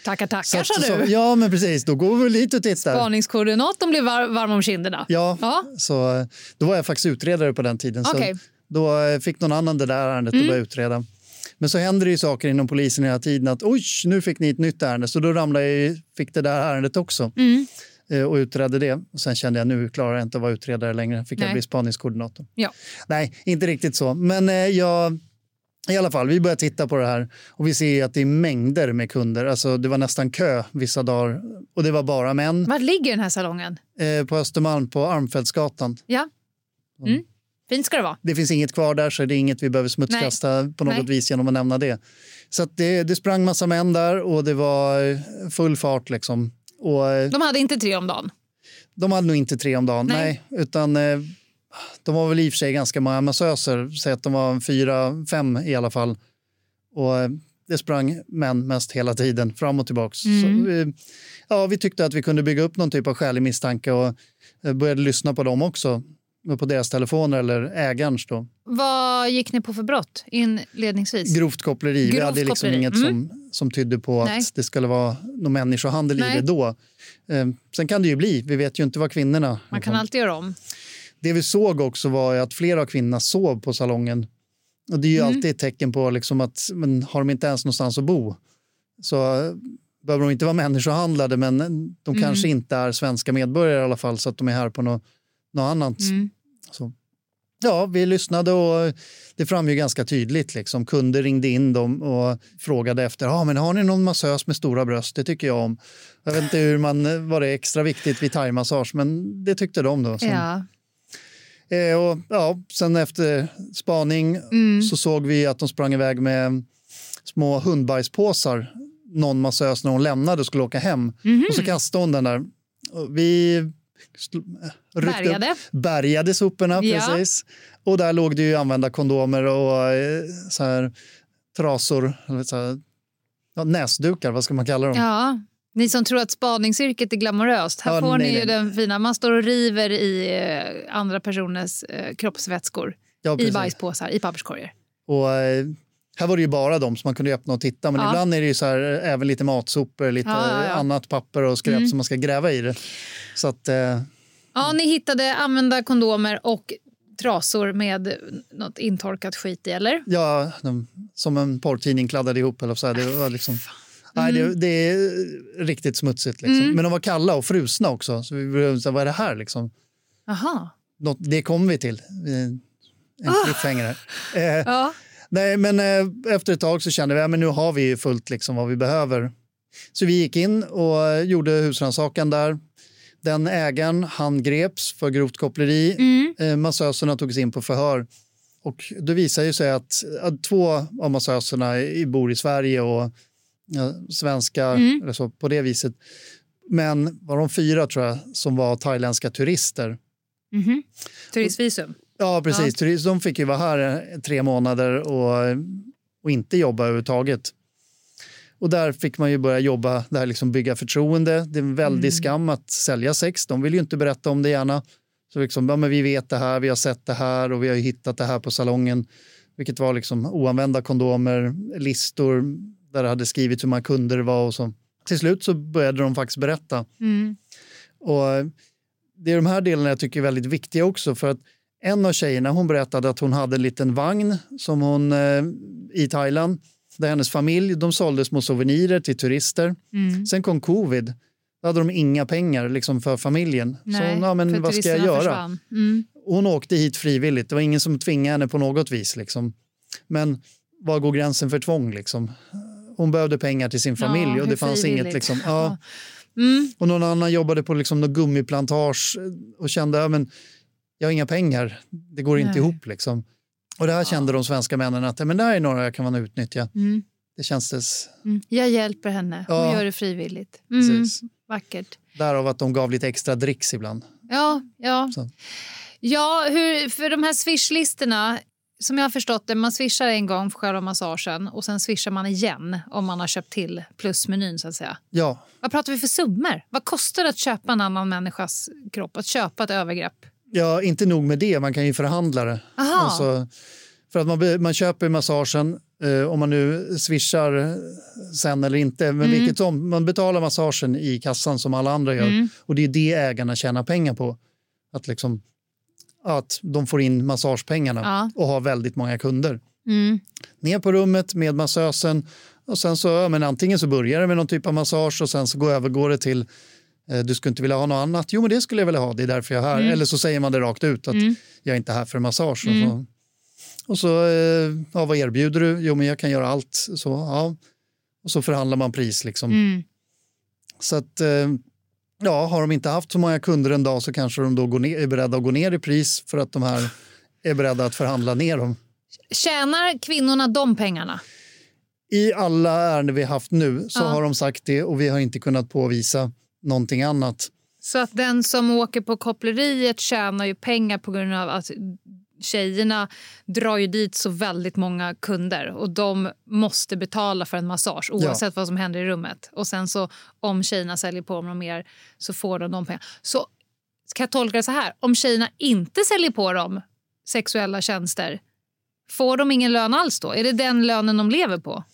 B: Tackar, tackar, sa du.
C: ja, men precis. Då går vi lite och tittar.
B: Spaningskoordinatorn blir var, varm om kinderna.
C: Ja, ja, så då var jag faktiskt utredare på den tiden. Okay. Så då eh, fick någon annan det där ärendet mm. att börja utreda. Men så händer det ju saker inom polisen hela tiden. att Oj, nu fick ni ett nytt ärende. Så då ramlade jag, fick det där ärendet också. Mm. Eh, och utredde det. Och sen kände jag nu klarar jag inte att vara utredare längre. Fick Nej. jag bli spaningskoordinator.
B: Ja.
C: Nej, inte riktigt så. Men eh, jag... I alla fall, vi börjar titta på det här och vi ser att det är mängder med kunder. Alltså, det var nästan kö vissa dagar och det var bara män.
B: Var ligger den här salongen?
C: Eh, på Östermalm, på Armfältsgatan.
B: Ja. Mm. Fint ska det vara.
C: Det finns inget kvar där så det är inget vi behöver smutskasta Nej. på något Nej. vis genom att nämna det. Så det, det sprang massa män där och det var full fart liksom. Och,
B: eh, de hade inte tre om dagen?
C: De hade nog inte tre om dagen, nej. nej utan eh, de var väl i och för sig ganska många massöser, så att de var fyra, fem i alla fall. Och eh, det sprang män mest hela tiden, fram och tillbaka.
B: Mm.
C: vi, ja, vi tyckte att vi kunde bygga upp någon typ av skälig misstanke och började lyssna på dem också, på deras telefoner eller ägarens. Då.
B: Vad gick ni på för brott inledningsvis?
C: Grovt koppleri. vi
B: Grovt
C: hade liksom
B: koppleri.
C: inget
B: Mm.
C: som, som tydde på
B: Nej.
C: att det skulle vara någon människohandel
B: Nej.
C: i det då. Eh, sen kan det ju bli. Vi vet ju inte vad kvinnorna...
B: Man kan
C: liksom.
B: alltid göra om.
C: Det vi såg också var att flera av kvinnorna sov på salongen. Och det är ju
B: Mm.
C: alltid ett tecken på liksom att men har de inte ens någonstans att bo så eh, behöver de inte vara människohandlade men de
B: Mm.
C: kanske inte är svenska medborgare i alla fall så att de är här på något, något annat.
B: Mm.
C: Så. Ja, vi lyssnade och det framgick ganska tydligt. Liksom. Kunder ringde in dem och frågade efter ah, men har ni någon massös med stora bröst. Det tycker jag om. Jag vet inte hur man var det extra viktigt vid thaimassage men det tyckte de. då. Så.
B: Ja.
C: Eh, och, ja, sen efter spaning
B: Mm.
C: så såg vi att de sprang iväg med små hundbajspåsar. Någon massös när hon lämnade och skulle åka hem.
B: Mhm.
C: Och så kastade hon den där. Vi
B: Bärgade.
C: Upp, bärgade soporna,
B: Ja.
C: precis. Och där låg det ju använda kondomer och eh, så här, trasor, eller så här, ja, näsdukar, vad ska man kalla dem?
B: ja. Ni som tror att spaningsyrket är glamoröst, här
C: Ja,
B: får
C: nej,
B: ni ju
C: nej.
B: den fina. Man står och river i eh, andra personers eh, kroppsvätskor.
C: Ja,
B: I bajspåsar, i papperskorgar.
C: Och, eh, här var det ju bara dem som man kunde öppna och titta. Men
B: Ja.
C: ibland är det ju så här, eh, även lite matsopor, lite
B: Ja,
C: annat papper och skräp
B: Mm.
C: som man ska gräva i det. Så att, eh,
B: Ja, ni hittade använda kondomer och trasor med något intorkat skit i, eller?
C: ja, de, som en porrtidning kladdade ihop. Eller så här, det var liksom, nej, det, det är riktigt smutsigt. Liksom.
B: Mm.
C: Men de var kalla och frusna också. Så vi blev så här, vad är det här? Liksom?
B: Aha.
C: Något, det kom vi till. En
B: Ah.
C: cliffhanger. Eh,
B: Ja.
C: Nej, men eh, efter ett tag så kände vi att men nu har vi fullt liksom vad vi behöver. Så vi gick in och eh, gjorde husrannsakan där. Den ägaren, han greps för grovt koppleri.
B: Mm.
C: Eh, massöserna togs in på förhör. Och det visar ju sig att, att två av massöserna bor i Sverige och ja, svenska
B: Mm.
C: eller så, på det viset. Men var de fyra tror jag som var thailändska turister.
B: Mhm. Turistvisum.
C: Ja, precis. Turist- De fick ju vara här eh, tre månader och, och inte jobba överhuvudtaget. Och där fick man ju börja jobba, där liksom bygga förtroende. Det är en väldig skam att sälja sex. De vill ju inte berätta om det gärna. Så liksom, ja, men vi vet det här, vi har sett det här och vi har hittat det här på salongen. Vilket var liksom oanvända kondomer, listor där det hade skrivit hur många kunder det var och så. Till slut så började de faktiskt berätta.
B: Mm.
C: Och det är de här delarna jag tycker är väldigt viktiga också för att en av tjejerna hon berättade att hon hade en liten vagn som hon eh, i Thailand där hennes familj de sålde små souvenirer till turister.
B: Mm.
C: Sen kom covid. Då hade de inga pengar liksom, för familjen. så
B: Nej,
C: hon, ja, men vad ska jag göra?
B: Mm.
C: Hon åkte hit frivilligt. Det var ingen som tvingade henne på något vis. Liksom. Men var går gränsen för tvång? Liksom? Hon behövde pengar till sin familj
B: Ja,
C: och det fanns
B: frivilligt?
C: inget. Liksom, ja.
B: Mm.
C: Och någon annan jobbade på liksom någon gummiplantage och kände att men jag har inga pengar, det går inte
B: Nej.
C: ihop. Liksom. Och det här kände de svenska männen att men det här är några jag kan utnyttja.
B: Mm.
C: Det känns des,
B: Mm. Jag hjälper henne. Hon
C: Ja.
B: gör det frivilligt. Mm.
C: precis.
B: Vackert.
C: Därav att de gav lite extra dricks ibland.
B: Ja, ja.
C: Så.
B: ja hur, för de här swishlistorna, som jag har förstått det, man swishar en gång för själva massagen och sen swishar man igen om man har köpt till plusmenyn så att säga.
C: Ja,
B: Vad pratar vi för summor? Vad kostar det att köpa en annan människas kropp? Att köpa ett övergrepp?
C: Ja, inte nog med det, man kan ju förhandla det. Alltså, för att man, man köper massagen, eh, om man nu swishar sen eller inte, men
B: Mm.
C: vilket som, man betalar massagen i kassan som alla andra gör.
B: Mm.
C: Och det är det ägarna tjänar pengar på. Att, liksom, att de får in massagepengarna
B: Ja.
C: och har väldigt många kunder.
B: Mm.
C: Ner på rummet med massösen och sen så, men antingen så börjar det med någon typ av massage och sen så går, övergår det till du skulle inte vilja ha något annat? Jo, men det skulle jag vilja ha, det är därför jag är här.
B: Mm.
C: Eller så säger man det rakt ut att
B: Mm.
C: jag är inte här för massage.
B: Mm.
C: Och så, och så eh, ja, vad erbjuder du? Jo, men jag kan göra allt. Så, ja. Och så förhandlar man pris. Liksom.
B: Mm.
C: Så att, eh, ja, har de inte haft så många kunder en dag så kanske de då går ner, är beredda att gå ner i pris för att de här är beredda att förhandla ner dem.
B: Tjänar kvinnorna de pengarna?
C: I alla ärenden vi haft nu så
B: Ja.
C: har de sagt det och vi har inte kunnat påvisa någonting annat.
B: Så att den som åker på koppleriet tjänar ju pengar på grund av att tjejerna drar ju dit så väldigt många kunder och de måste betala för en massage oavsett ja. vad som händer i rummet. Och sen så om tjejerna säljer på dem mer så får de de pengarna. Så ska jag tolka det så här, om tjejerna inte säljer på dem sexuella tjänster, får de ingen lön alls då? Är det den lönen de lever på?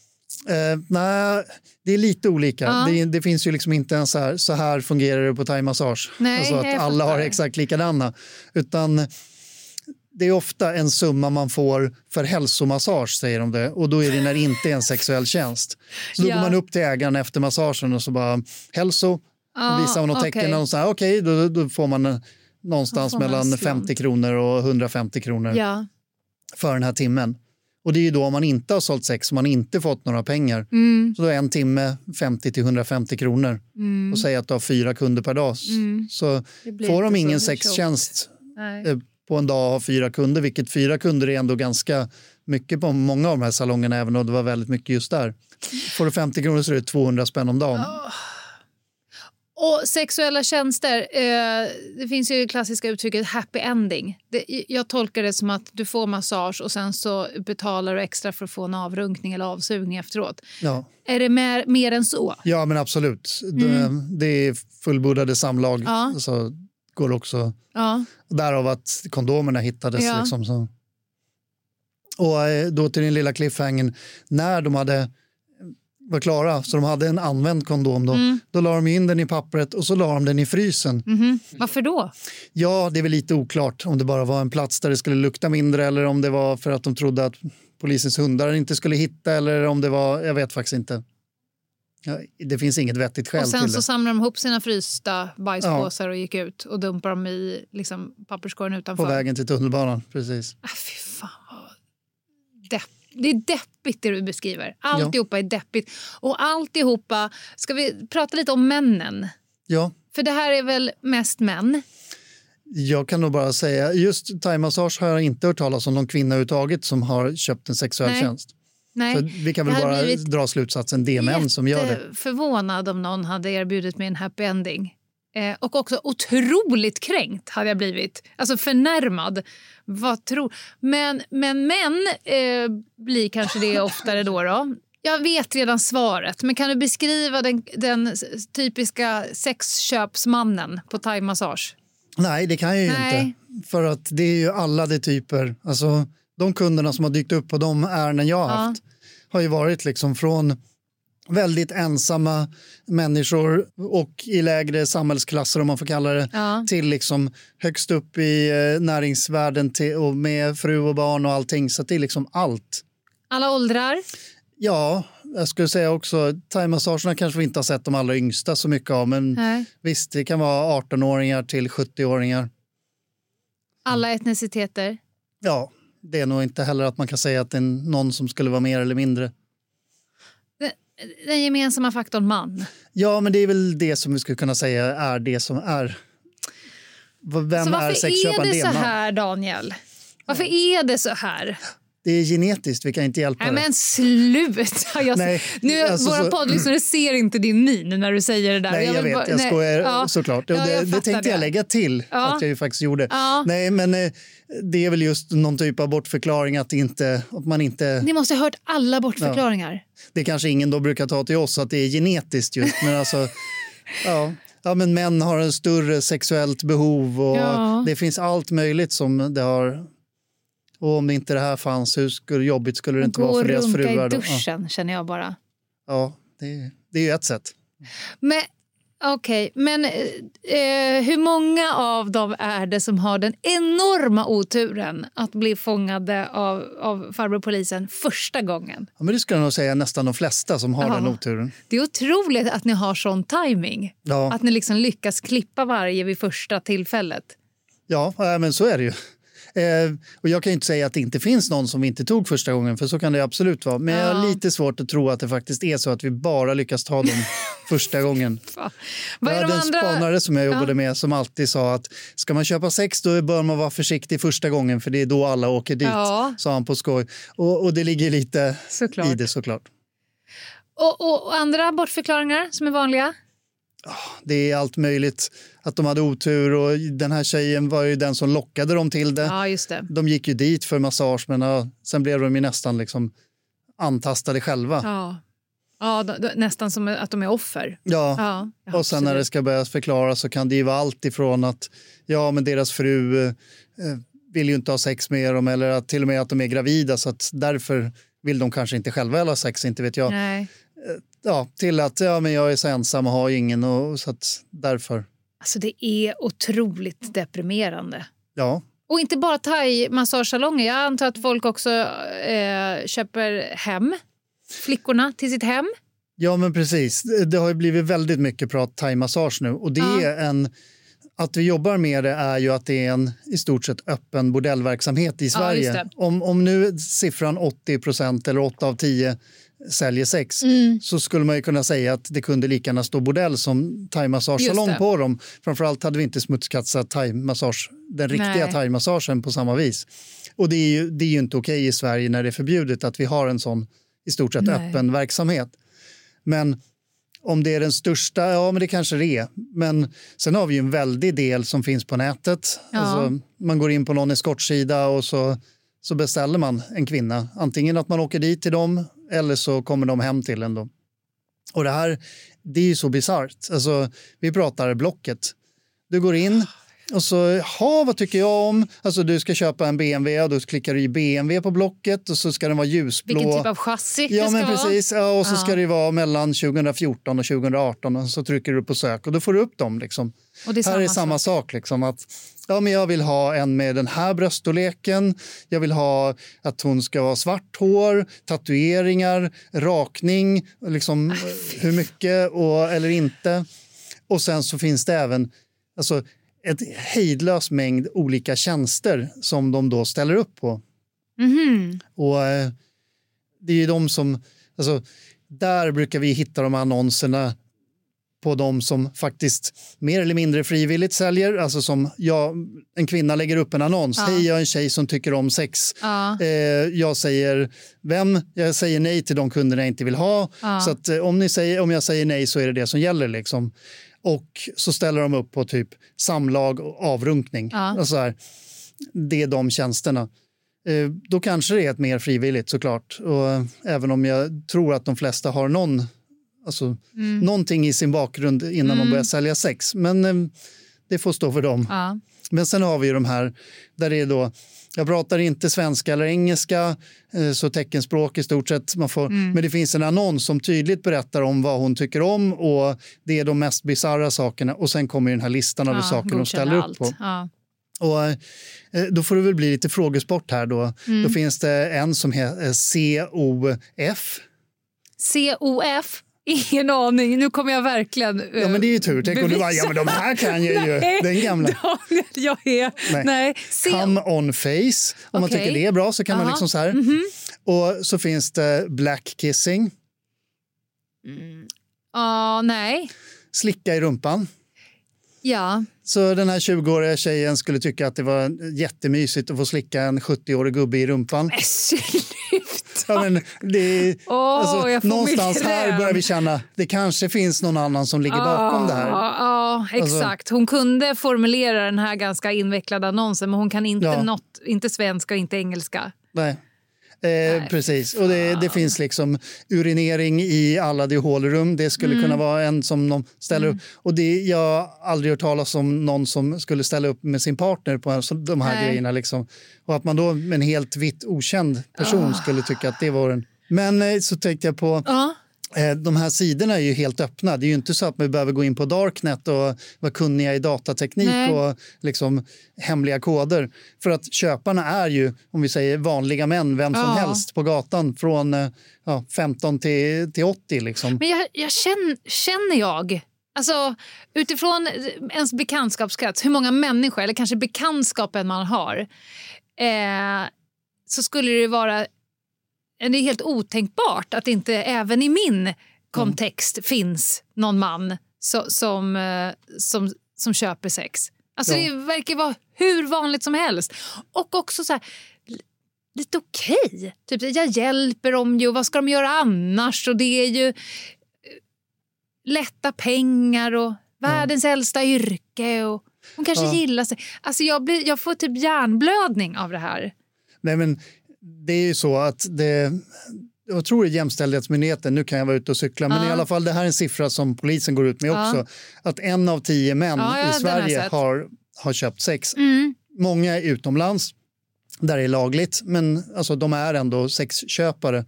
C: Eh, nej, det är lite olika. Ja. Det, det, finns ju liksom inte en så här, så här fungerar det på thaimassage. Alltså att alla har exakt likadana. Utan det är ofta en summa man får för hälsomassage, säger de det. Och då är det när det inte är en sexuell tjänst. Så då ja. går man upp till ägaren efter massagen och så bara hälso, ah, visar man något okay. tecken och så här, okej, okay, då, då, får man någonstans får mellan man 50 kronor och 150 kronor ja. för den här timmen. Och det är ju då om man inte har sålt sex och man inte fått några pengar. Mm. Så då är en timme 50 till 150 kronor. Mm. Och säg att du har fyra kunder per dag. Mm. Så får de ingen sextjänst eh, på en dag och har fyra kunder, vilket fyra kunder är ändå ganska mycket på många av de här salongerna, även om det var väldigt mycket just där. Får du 50 kronor så är det 200 spänn om dagen. Oh.
B: Och sexuella tjänster, eh, det finns ju det klassiska uttrycket happy ending. Det, jag tolkar det som att du får massage och sen så betalar du extra för att få en avrunkning eller avsugning efteråt. Ja. Är det mer, mer än så?
C: Ja, men absolut. Mm. Det, det, är fullbordade samlag. Ja. Så går också... Ja. Därav att kondomerna hittades. Ja. Liksom, så. Och eh, då till den lilla cliffhangern, när de hade var klara, så de hade en använd kondom. Då, mm. då la de in den i pappret och så la de den i frysen.
B: Mm. Varför då?
C: Ja, det är väl lite oklart om det bara var en plats där det skulle lukta mindre eller om det var för att de trodde att polisens hundar inte skulle hitta eller om det var, jag vet faktiskt inte. Ja, det finns inget vettigt skäl
B: och sen så samlade de ihop sina frysta bajspåsar ja. och gick ut och dumpade dem i liksom, papperskorgen utanför.
C: På vägen till tunnelbanan, precis.
B: Äh, fy fan vad deppigt det är deppigt det du beskriver. Alltihopa ja. är deppigt. Och alltihopa... Ska vi prata lite om männen?
C: Ja.
B: För det här är väl mest män?
C: Jag kan nog bara säga, just thaimassage har jag inte hört talas om någon kvinna överhuvudtaget som har köpt en sexuell Nej. tjänst. Nej. Så vi kan väl bara dra slutsatsen, det är män som gör det.
B: förvånad om någon hade erbjudit mig en happy ending. Eh, och också otroligt kränkt hade jag blivit. Alltså förnärmad. Vad tror... Men, men män eh, blir kanske det oftare då, då. Jag vet redan svaret, men kan du beskriva den, den typiska sexköpsmannen på thaimassage?
C: Nej, det kan jag ju Nej. inte. För att det är ju alla de typer. Alltså, de kunderna som har dykt upp på de ärenden jag har haft har ju varit liksom från väldigt ensamma människor och i lägre samhällsklasser om man får kalla det ja. till liksom högst upp i eh, näringsvärlden till, och med fru och barn och allting. Så det är liksom allt.
B: Alla åldrar?
C: Ja, jag skulle säga också thaimassagerna kanske vi inte har sett de allra yngsta så mycket av men Nej. visst, det kan vara 18-åringar till 70-åringar.
B: Alla etniciteter?
C: Ja, det är nog inte heller att man kan säga att det är någon som skulle vara mer eller mindre
B: den gemensamma faktorn man.
C: Ja, men det är väl det som vi skulle kunna säga är det som är... Vem
B: så varför är
C: sexköparen?
B: är det så här, Daniel? Varför är det så här?
C: Det är genetiskt, vi kan inte hjälpa
B: Nej,
C: det.
B: Men sluta! [laughs] Jag, nej, nu, alltså, våra så... poddlyssnare ser inte din min när du säger det där.
C: Nej, jag, jag vet, bara, jag nej, skojar ja, såklart. Ja, det, det tänkte det. jag lägga till ja. att jag ju faktiskt gjorde. Ja. Nej, men eh, det är väl just någon typ av bortförklaring att, inte, att man inte...
B: Ni måste ha hört alla bortförklaringar. Ja.
C: Det kanske ingen då brukar ta till oss, att det är genetiskt just. Men alltså, [laughs] ja. Ja, men män har en större sexuellt behov och det finns allt möjligt som det har och om inte det här fanns, hur skulle, jobbigt skulle det inte vara för deras fruar?
B: Gå och runka i duschen, ja. känner jag bara.
C: Ja, det, det är ju ett sätt.
B: Men Okej, okay, men eh, hur många av dem är det som har den enorma oturen att bli fångade av, av farbror polisen första gången?
C: Ja, men det skulle jag nog säga nästan de flesta som har ja. den oturen.
B: Det är otroligt att ni har sån timing. Ja. Att ni liksom lyckas klippa varje vid första tillfället.
C: Ja, men så är det ju. Eh, och jag kan inte säga att det inte finns någon som vi inte tog första gången, för så kan det absolut vara. Men ja. jag har lite svårt att tro att det faktiskt är så att vi bara lyckas ta dem [laughs] första gången. jag hade en andra... spanare som jag jobbade ja. med som alltid sa att ska man köpa sex då bör man vara försiktig första gången för det är då alla åker dit, ja. sa han på skoj. Och, och det ligger lite såklart. i det såklart.
B: Och, och, och andra bortförklaringar som är vanliga?
C: det är allt möjligt. Att de hade otur och den här tjejen var ju den som lockade dem till det.
B: Ja, just det.
C: De gick ju dit för massage men ja, sen blev de ju nästan liksom antastade själva.
B: Ja. Ja, då, då, nästan som att de är offer.
C: Ja,
B: Ja,
C: och sen när det ska börja förklaras så kan det ju vara allt ifrån att ja, men deras fru eh, vill ju inte ha sex med dem eller att till och med att de är gravida så att därför vill de kanske inte själva ha sex, inte vet jag.
B: Nej.
C: Ja, till att ja, men jag är så ensam och har ingen och så att därför.
B: Alltså det är otroligt deprimerande.
C: Ja,
B: Och inte bara thai-massagesalonger. Jag antar att folk också eh, köper hem flickorna till sitt hem.
C: Ja, men precis. Det har ju blivit väldigt mycket prat thaimassage nu och det
B: Ja.
C: är en att vi jobbar med det är ju att det är en i stort sett öppen bordellverksamhet i Sverige.
B: det.
C: om, om nu siffran 80 procent eller 8 av 10 säljer sex
B: Mm.
C: så skulle man ju kunna säga att det kunde lika gärna stå bordell som thaimassagesalong på dem. Framförallt hade vi inte smutskastat thaimassage, den riktiga thaimassagen på samma vis. Och det är ju, det är ju inte okej i Sverige när det är förbjudet att vi har en sån i stort sett
B: Nej.
C: öppen verksamhet. Men om det är den största, ja men det kanske det är. Men sen har vi ju en väldig del som finns på nätet.
B: Ja.
C: Alltså, man går in på någon eskortsida och så, så beställer man en kvinna. Antingen att man åker dit till dem eller så kommer de hem till en. Då. Och det här, det är ju så bisarrt. Alltså, vi pratar Blocket. Du går in och så, ha vad tycker jag om? Alltså du ska köpa en BMW och då klickar du i BMW på Blocket och så ska den vara ljusblå.
B: Vilken typ av chassi
C: Ja, men precis. Ja, och så
B: Ja.
C: ska det vara mellan 2014 och 2018 och så trycker du på sök och då får du upp dem. Liksom. Här
B: samma
C: är samma sak. liksom, att ja, men Jag vill ha en med den här bröststorleken. Jag vill ha att hon ska ha svart hår, tatueringar, rakning, liksom,
B: Ah,
C: hur mycket och, eller inte. Och sen så finns det även alltså, ett hejdlös mängd olika tjänster som de då ställer upp på.
B: Mhm.
C: Och eh, det är ju de som, alltså, där brukar vi hitta de annonserna på de som faktiskt mer eller mindre frivilligt säljer. Alltså som jag, en kvinna lägger upp en annons.
B: Ja.
C: Hej, jag är en tjej som tycker om sex.
B: Ja.
C: Eh, jag säger vem? Jag säger nej till de kunderna jag inte vill ha.
B: Ja.
C: Så att, eh, om, ni säger, om jag säger nej så är det det som gäller. Liksom. Och så ställer de upp på typ samlag och avrunkning.
B: Ja.
C: Och så här. Det är de tjänsterna. Eh, då kanske det är ett mer frivilligt såklart. Och, eh, även om jag tror att de flesta har någon, alltså,
B: Mm.
C: någonting i sin bakgrund innan de börjar sälja sex. Men eh, det får stå för dem.
B: Ja.
C: Men sen har vi ju de här där det är då jag pratar inte svenska eller engelska, eh, så teckenspråk i stort sett. Man får,
B: Mm.
C: Men det finns en annons som tydligt berättar om vad hon tycker om och det är de mest bisarra sakerna. Och sen kommer ju den här listan över
B: Ja,
C: saker de ställer upp på.
B: Ja.
C: Och, eh, då får det väl bli lite frågesport här då.
B: Mm.
C: Då finns det en som heter COF.
B: COF? Ingen aning. Nu kommer jag verkligen...
C: Ja men det är ju tur. Tänk om du bara, ja men de här kan jag ju.
B: Nej,
C: Den gamla.
B: Daniel, jag är...
C: Nej.
B: Nej.
C: Come on face. Om man
B: Okej.
C: tycker det är bra så kan man
B: Aha.
C: liksom så här.
B: Mhm.
C: Och så finns det black kissing,
B: Ja, nej.
C: slicka i rumpan.
B: Ja.
C: Så den här 20-åriga tjejen skulle tycka att det var jättemysigt att få slicka en 70-årig gubbe i rumpan.
B: Men sluta!
C: Ja, men det,
B: Åh,
C: alltså, någonstans här börjar vi känna det kanske finns någon annan som ligger bakom det här.
B: Ja, ja,
C: Alltså-
B: exakt. Hon kunde formulera den här ganska invecklade annonsen men hon kan inte,
C: Ja.
B: något, inte svenska och inte engelska.
C: Nej. Eh, precis, och det, det finns liksom urinering i alla de hålrum. Det skulle
B: Mm.
C: kunna vara en som de ställer upp. Och det, jag har aldrig hört talas om någon som skulle ställa upp med sin partner på en, så- de här
B: Nej.
C: grejerna. Liksom. Och att man då med en helt vitt okänd person
B: Ah.
C: skulle tycka att det var en... Men eh, så tänkte jag på,
B: Ja.
C: Eh, de här sidorna är ju helt öppna. Det är ju inte så att man behöver gå in på Darknet och vara kunniga i datateknik
B: Nej.
C: och liksom hemliga koder. För att köparna är ju, om vi säger vanliga män, vem som
B: Ja.
C: helst på gatan från eh, ja, 15 till, till 80. Liksom.
B: Men jag, jag känner, känner jag, alltså utifrån ens bekantskapskrets, hur många människor eller kanske bekantskapen man har, eh, så skulle det vara det är helt otänkbart att inte även i min kontext finns någon man så, som, eh, som, som köper sex. Alltså
C: Ja.
B: Det verkar vara hur vanligt som helst. Och också så här, li- lite okej. Typ, jag hjälper dem ju, vad ska de göra annars? Och det är ju... lätta pengar och världens äldsta yrke. Och hon kanske
C: Ja.
B: gillar sig. Alltså jag, blir, jag får typ hjärnblödning av det här.
C: Nej, men det är ju så att det... Jag tror det är Jämställdhetsmyndigheten, nu kan jag vara ute och cykla, men
B: Ja.
C: i alla fall det här är en siffra som polisen går ut med
B: Ja.
C: också. Att en av tio män
B: Ja,
C: i Sverige har, har köpt sex.
B: Mm.
C: Många är utomlands, där det är lagligt, men alltså, de är ändå sexköpare.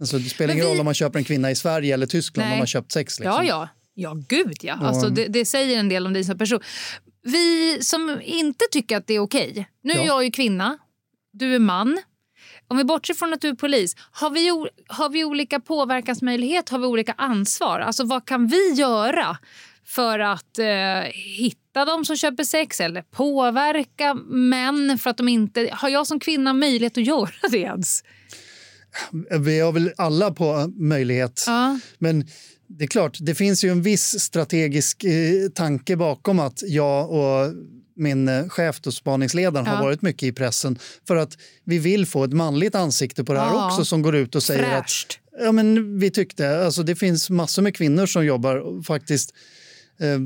C: Alltså, det spelar
B: Men
C: ingen
B: vi-
C: roll om man köper en kvinna i Sverige eller Tyskland
B: Nej.
C: om man köpt sex. Liksom.
B: Ja, ja. Ja, gud ja. Alltså, det, det säger en del om dig som person. Vi som inte tycker att det är okej. Nu är
C: Ja.
B: jag ju kvinna, du är man. Om vi bortser från att du är polis, har vi, har vi olika påverkansmöjlighet? Har vi olika ansvar? Alltså vad kan vi göra för att eh, hitta de som köper sex eller påverka män för att de inte... Har jag som kvinna möjlighet att göra det ens?
C: Vi har väl alla på möjlighet.
B: Ja.
C: Men det är klart, det finns ju en viss strategisk eh, tanke bakom att jag och min eh, chef och spaningsledaren
B: Ja.
C: har varit mycket i pressen för att vi vill få ett manligt ansikte på det här
B: Ja.
C: också som går ut och säger
B: Fräscht.
C: att ja, men vi tyckte, alltså det finns massor med kvinnor som jobbar faktiskt eh,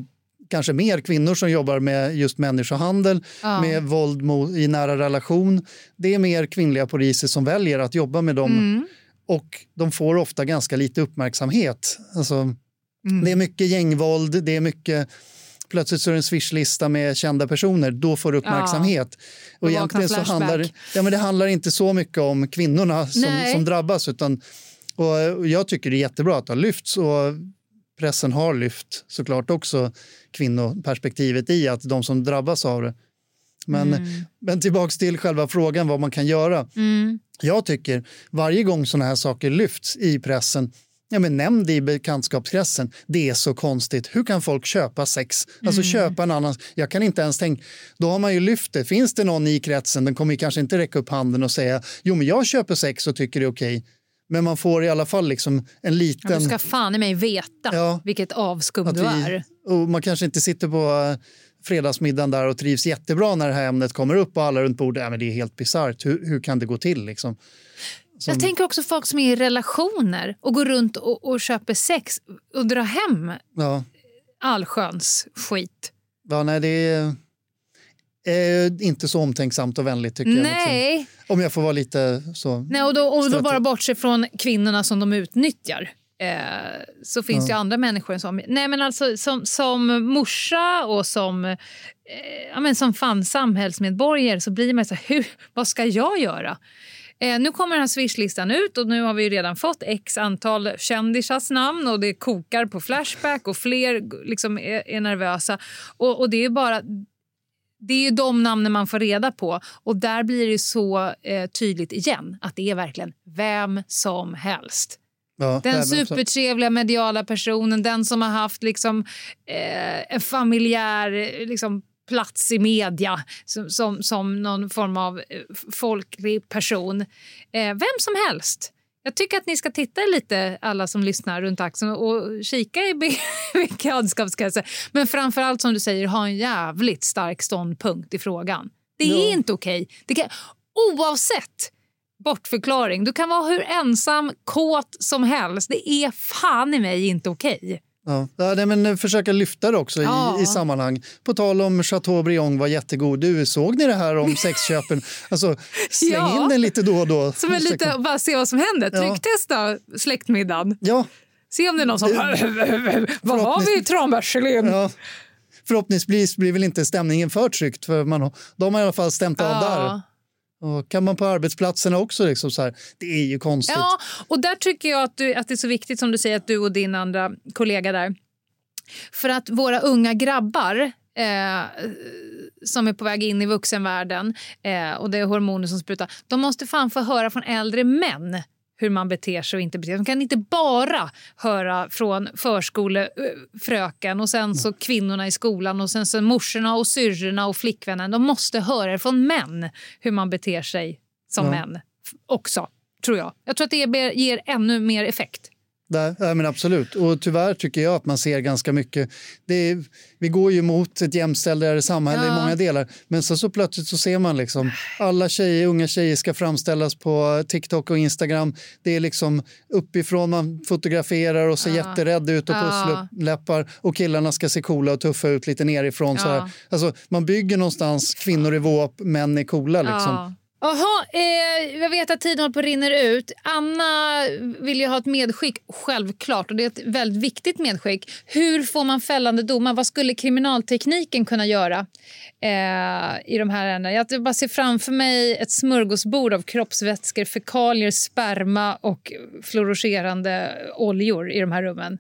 C: kanske mer kvinnor som jobbar med just människohandel,
B: Ja.
C: med våld i nära relation. Det är mer kvinnliga poliser som väljer att jobba med dem
B: Mm.
C: och de får ofta ganska lite uppmärksamhet. Alltså,
B: Mm.
C: Det är mycket gängvåld, det är mycket... Plötsligt så är det en swishlista med kända personer, då får du uppmärksamhet.
B: Då
C: och egentligen så handlar, ja, men det handlar inte så mycket om kvinnorna som,
B: Nej.
C: som drabbas. Utan, och, jag tycker det är jättebra att det har lyfts och pressen har lyft såklart också kvinnoperspektivet i att de som drabbas av det. Men, men tillbaks till själva frågan vad man kan göra.
B: Mm.
C: Jag tycker varje gång såna här saker lyfts i pressen Ja, men nämn det i bekantskapskretsen. Det är så konstigt. Hur kan folk köpa sex? Alltså köpa en annan... Jag kan inte ens tänka... Då har man ju lyft det. Finns det någon i kretsen, den kommer kanske inte räcka upp handen och säga jo men jag köper sex och tycker det är okej. Men man får i alla fall liksom en liten...
B: Ja, du ska fan i mig veta
C: Ja.
B: vilket avskum
C: att
B: du är.
C: och man kanske inte sitter på eh, fredagsmiddagen där och trivs jättebra när det här ämnet kommer upp och alla runt bordet, ja, men det är helt bisarrt. Hur, hur kan det gå till liksom?
B: Jag tänker också folk som är i relationer och går runt och, och köper sex och drar hem
C: Ja.
B: allsköns skit.
C: Ja, nej, det är, är inte så omtänksamt och vänligt tycker jag.
B: Nej.
C: Liksom. Om jag får vara lite så.
B: Nej, och då, och då bara bortse från kvinnorna som de utnyttjar. Eh, så finns det ju andra människor som... Nej, men alltså, som, som morsa och som, eh, ja, men som fan samhällsmedborgare så blir man så här, hur, vad ska jag göra? Eh, nu kommer den här swishlistan ut och nu har vi ju redan fått x antal kändisars namn och det kokar på Flashback och fler liksom är, är nervösa. Och, och det är ju bara det är de namnen man får reda på. Och där blir det så eh, tydligt igen att det är verkligen vem som helst.
C: Ja,
B: Den supertrevliga mediala personen, den som har haft liksom, eh, en familjär eh, liksom, plats i media som, som, som någon form av eh, folklig person. Eh, vem som helst. Jag tycker att ni ska titta lite, alla som lyssnar runt axeln och kika i be- [laughs] bekantskapskretsar. Men framför allt som du säger, ha en jävligt stark ståndpunkt i frågan. Det är
C: Ja.
B: inte okej. Det kan, oavsett bortförklaring, du kan vara hur ensam, kåt som helst. Det är fan i mig inte okej.
C: Ja, ja, men eh, försöka lyfta det också
B: Ja.
C: i, i sammanhang. På tal om Chateaubriand var jättegod. Du, såg ni det här om [laughs] sexköpen? Alltså, släng
B: Ja.
C: in den lite då och då.
B: Som är lite, bara se vad som händer.
C: Ja.
B: Trycktesta släktmiddagen.
C: Ja,
B: Se om det är någon som... [laughs] vad har vi i tranbärsgelén?
C: ja. Förhoppningsvis blir väl inte stämningen för tryckt för man, de har i alla fall stämt av där. Och kan man på arbetsplatserna också liksom så här, det är ju konstigt.
B: Ja, och där tycker jag att, du, att det är så viktigt som du säger att du och din andra kollega där. För att våra unga grabbar eh, som är på väg in i vuxenvärlden eh, och det är hormoner som sprutar. De måste fan få höra från äldre män hur man beter sig och inte beter sig. De kan inte bara höra från förskolefröken och sen så kvinnorna i skolan och sen så morsorna och syrrorna och flickvännen. De måste höra från män hur man beter sig som
C: Ja.
B: män också, tror jag. Jag tror att det ger ännu mer effekt.
C: Nej, nej, men absolut. Och tyvärr tycker jag att man ser ganska mycket. Det är, vi går ju mot ett jämställdare samhälle
B: Ja.
C: i många delar. Men så, så plötsligt så ser man liksom alla tjejer, unga tjejer ska framställas på TikTok och Instagram. Det är liksom uppifrån man fotograferar och ser
B: Ja.
C: jätterädd ut och
B: Ja.
C: pussläppar och killarna ska se coola och tuffa ut lite nerifrån. Så
B: Ja.
C: här. Alltså, man bygger någonstans kvinnor i våp, män är coola. Liksom.
B: Jaha, eh, jag vet att tiden håller på att rinner ut. Anna vill ju ha ett medskick, självklart. Och det är ett väldigt viktigt medskick. Hur får man fällande domar? Vad skulle kriminaltekniken kunna göra eh, i de här ärendena? Jag bara ser framför mig ett smörgåsbord av kroppsvätskor, fekalier, sperma och fluorescerande oljor i de här rummen.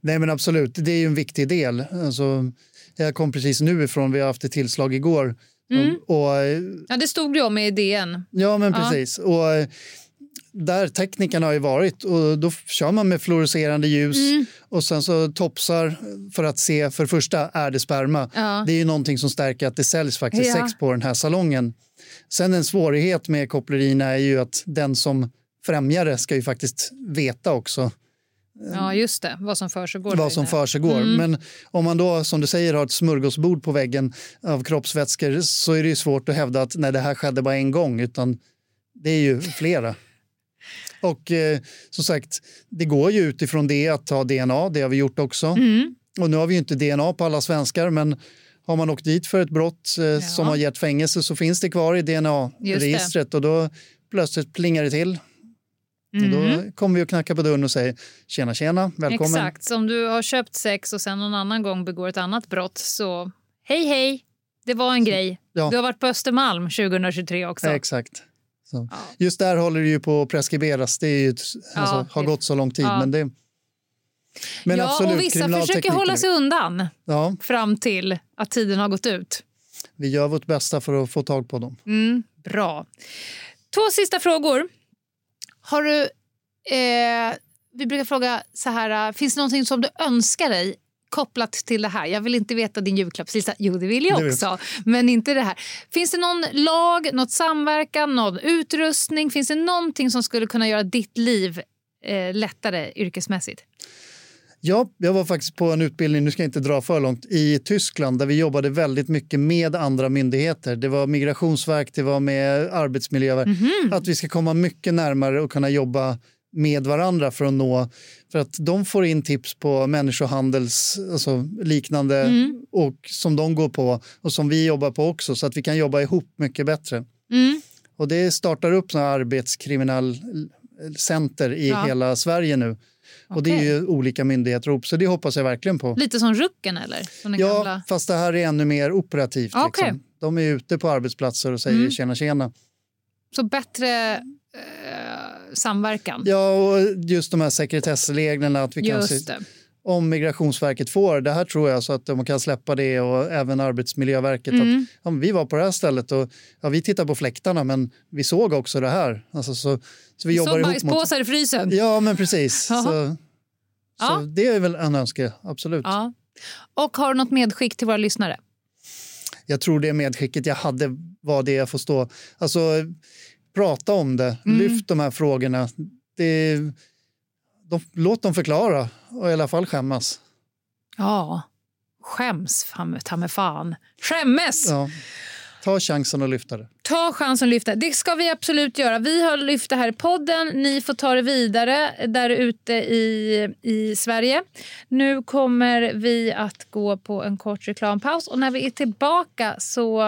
C: Nej men absolut, det är ju en viktig del. Alltså, jag kom precis nu ifrån, vi har haft ett tillslag igår.
B: Mm.
C: Och, eh,
B: Ja, det stod det om i DN.
C: ja men
B: Ja.
C: precis. Och, eh, där teknikerna har ju varit och då kör man med fluorescerande ljus
B: Mm.
C: och sen så topsar för att se för första är det sperma.
B: Ja.
C: Det är ju någonting som stärker att det säljs faktiskt
B: Ja.
C: sex på den här salongen. Sen en svårighet med kopplerierna är ju att den som främjar det ska ju faktiskt veta också
B: Ja, just det. Vad som försiggår.
C: vad som försiggår.
B: Mm.
C: Men om man då, som du säger, har ett smörgåsbord på väggen av kroppsvätskor så är det ju svårt att hävda att nej, det här skedde bara en gång, utan det är ju flera. [laughs] Och eh, som sagt, det går ju utifrån det att ta DNA, det har vi gjort också.
B: Mm.
C: Och nu har vi ju inte DNA på alla svenskar, men har man åkt dit för ett brott eh, som har gett fängelse så finns det kvar i DNA-registret och då plötsligt plingar det till. Och då kommer vi att knacka på dörren och säger tjena tjena, välkommen.
B: Exakt. Så om du har köpt sex och sen någon annan gång begår ett annat brott så hej hej, det var en grej.
C: ja.
B: Du har varit på Östermalm 2023 också.
C: Exakt. Så. Just där håller det ju på att preskriberas. Det ju, alltså,
B: Ja,
C: har
B: det-
C: gått så lång tid.
B: ja.
C: Men, det, men
B: ja,
C: absolut,
B: och vissa försöker hålla sig undan
C: Ja,
B: fram till att tiden har gått ut.
C: vi gör vårt bästa för att få tag på dem.
B: Mm, bra. Två sista frågor. Har du... Eh, vi brukar fråga så här, eh, finns det någonting som du önskar dig kopplat till det här? Jag vill inte veta din julklappslista. Jo, det vill jag också. Men inte det här. Finns det någon lag, något samverkan, någon utrustning? Finns det någonting som skulle kunna göra ditt liv eh, lättare yrkesmässigt?
C: Ja, jag var faktiskt på en utbildning, nu ska jag inte dra för långt, i Tyskland där vi jobbade väldigt mycket med andra myndigheter. Det var migrationsverk, det var med arbetsmiljöverk.
B: Mhm.
C: Att vi ska komma mycket närmare och kunna jobba med varandra för att nå... För att de får in tips på människohandels, alltså liknande,
B: Mm.
C: och som de går på och som vi jobbar på också så att vi kan jobba ihop mycket bättre.
B: Mm.
C: Och det startar upp här arbetskriminalcenter i
B: Ja.
C: hela Sverige nu. Och det är ju olika myndigheter ihop, så det hoppas jag verkligen på.
B: Lite som Rucken, eller? Som
C: Ja,
B: gamla...
C: fast det här är ännu mer operativt.
B: Okej.
C: Liksom. De är ute på arbetsplatser och säger
B: Mm.
C: tjena tjena.
B: Så bättre eh, samverkan.
C: Ja, och just de här sekretessreglerna att vi kan
B: Just
C: se,
B: det.
C: Om Migrationsverket får det här tror jag så att de kan släppa det och även Arbetsmiljöverket.
B: Mm.
C: Att, ja, vi var på det här stället och ja, vi tittar på fläktarna men vi såg också det här. Alltså, så, så vi jobbar ihop
B: bajspåsar i frysen.
C: Ja, men precis. [laughs]
B: Jaha.
C: Så,
B: Ja.
C: så det är väl en önske, absolut.
B: Ja. Och har du något medskick till våra lyssnare?
C: Jag tror det medskicket jag hade var det jag får stå. Alltså, prata om det,
B: Mm.
C: lyft de här frågorna. Det, de, låt dem förklara och i alla fall skämmas.
B: Ja. Skäms, ta mig fan. Skämmes!
C: Ja. Ta chansen att lyfta det.
B: Ta chansen att lyfta. Det ska vi absolut göra. Vi har lyft det här i podden. Ni får ta det vidare där ute i, i Sverige. Nu kommer vi att gå på en kort reklampaus. Och när vi är tillbaka så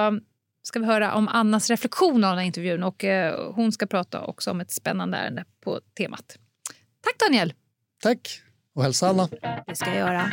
B: ska vi höra om Annas reflektion av den intervjun. Och eh, Hon ska prata också om ett spännande ärende på temat. Tack Daniel!
C: Tack och hälsa alla.
B: Det ska jag göra.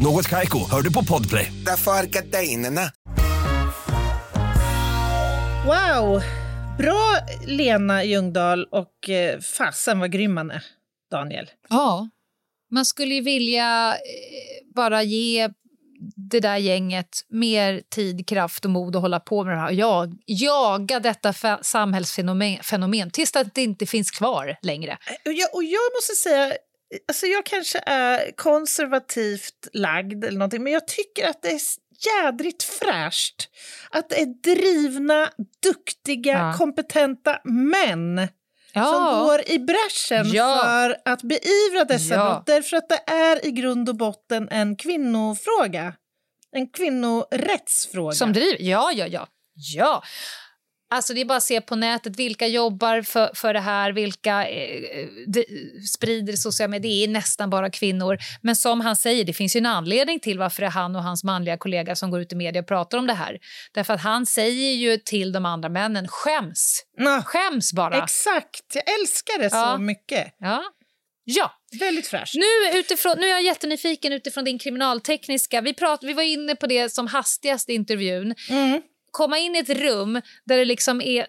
D: Något Kaiko, hör du på Podplay.
E: Därför är gardinerna.
A: Wow! Bra Lena Ljungdahl och eh, fasen vad grym man är, Daniel.
B: Ja. man skulle ju vilja eh, bara ge det där gänget mer tid, kraft och mod att hålla på med det här. Jag, jaga detta samhällsfenomen fenomen, tills att det inte finns kvar längre.
A: Och jag, och jag måste säga, alltså jag kanske är konservativt lagd eller någonting, men jag tycker att det är jädrigt fräscht att det är drivna, duktiga, ja. kompetenta män ja. som går i bräschen ja. för att beivra dessa ja. brott. Därför att det är i grund och botten en kvinnofråga. En kvinnorättsfråga.
B: Som driver, ja, ja, ja. ja. Alltså det är bara att se på nätet vilka jobbar för, för det här, vilka eh, de, sprider sociala medier. Det är nästan bara kvinnor. Men som han säger, det finns ju en anledning till varför det är han och hans manliga kollega som går ut i media och pratar om det här. Därför att han säger ju till de andra männen, skäms.
A: Ja,
B: skäms bara.
A: Exakt, jag älskar det ja. så mycket.
B: Ja. Ja.
A: Väldigt fräscht.
B: Nu, utifrån, nu är jag jättenyfiken utifrån din kriminaltekniska. Vi, prat, vi var inne på det som hastigast i intervjun.
A: Mm
B: komma in i ett rum där det liksom är eh,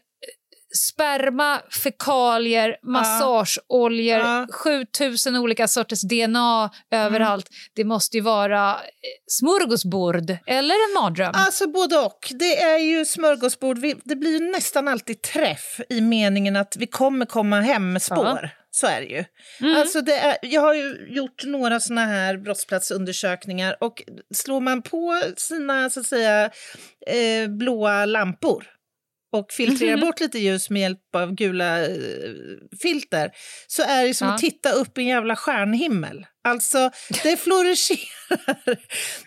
B: sperma, fekalier, massageoljor, ja. 7000 olika sorters DNA överallt. Mm. Det måste ju vara eh, smörgåsbord eller en mardröm.
A: Alltså både och. Det är ju smörgåsbord. Det blir ju nästan alltid träff i meningen att vi kommer komma hem med spår. Ja. Så är det ju. Mm. Alltså det är, jag har ju gjort några såna här brottsplatsundersökningar och slår man på sina så att säga eh, blåa lampor och filtrerar mm. bort lite ljus med hjälp av gula eh, filter så är det som ja. att titta upp i en jävla stjärnhimmel. Alltså, det flouriscerar.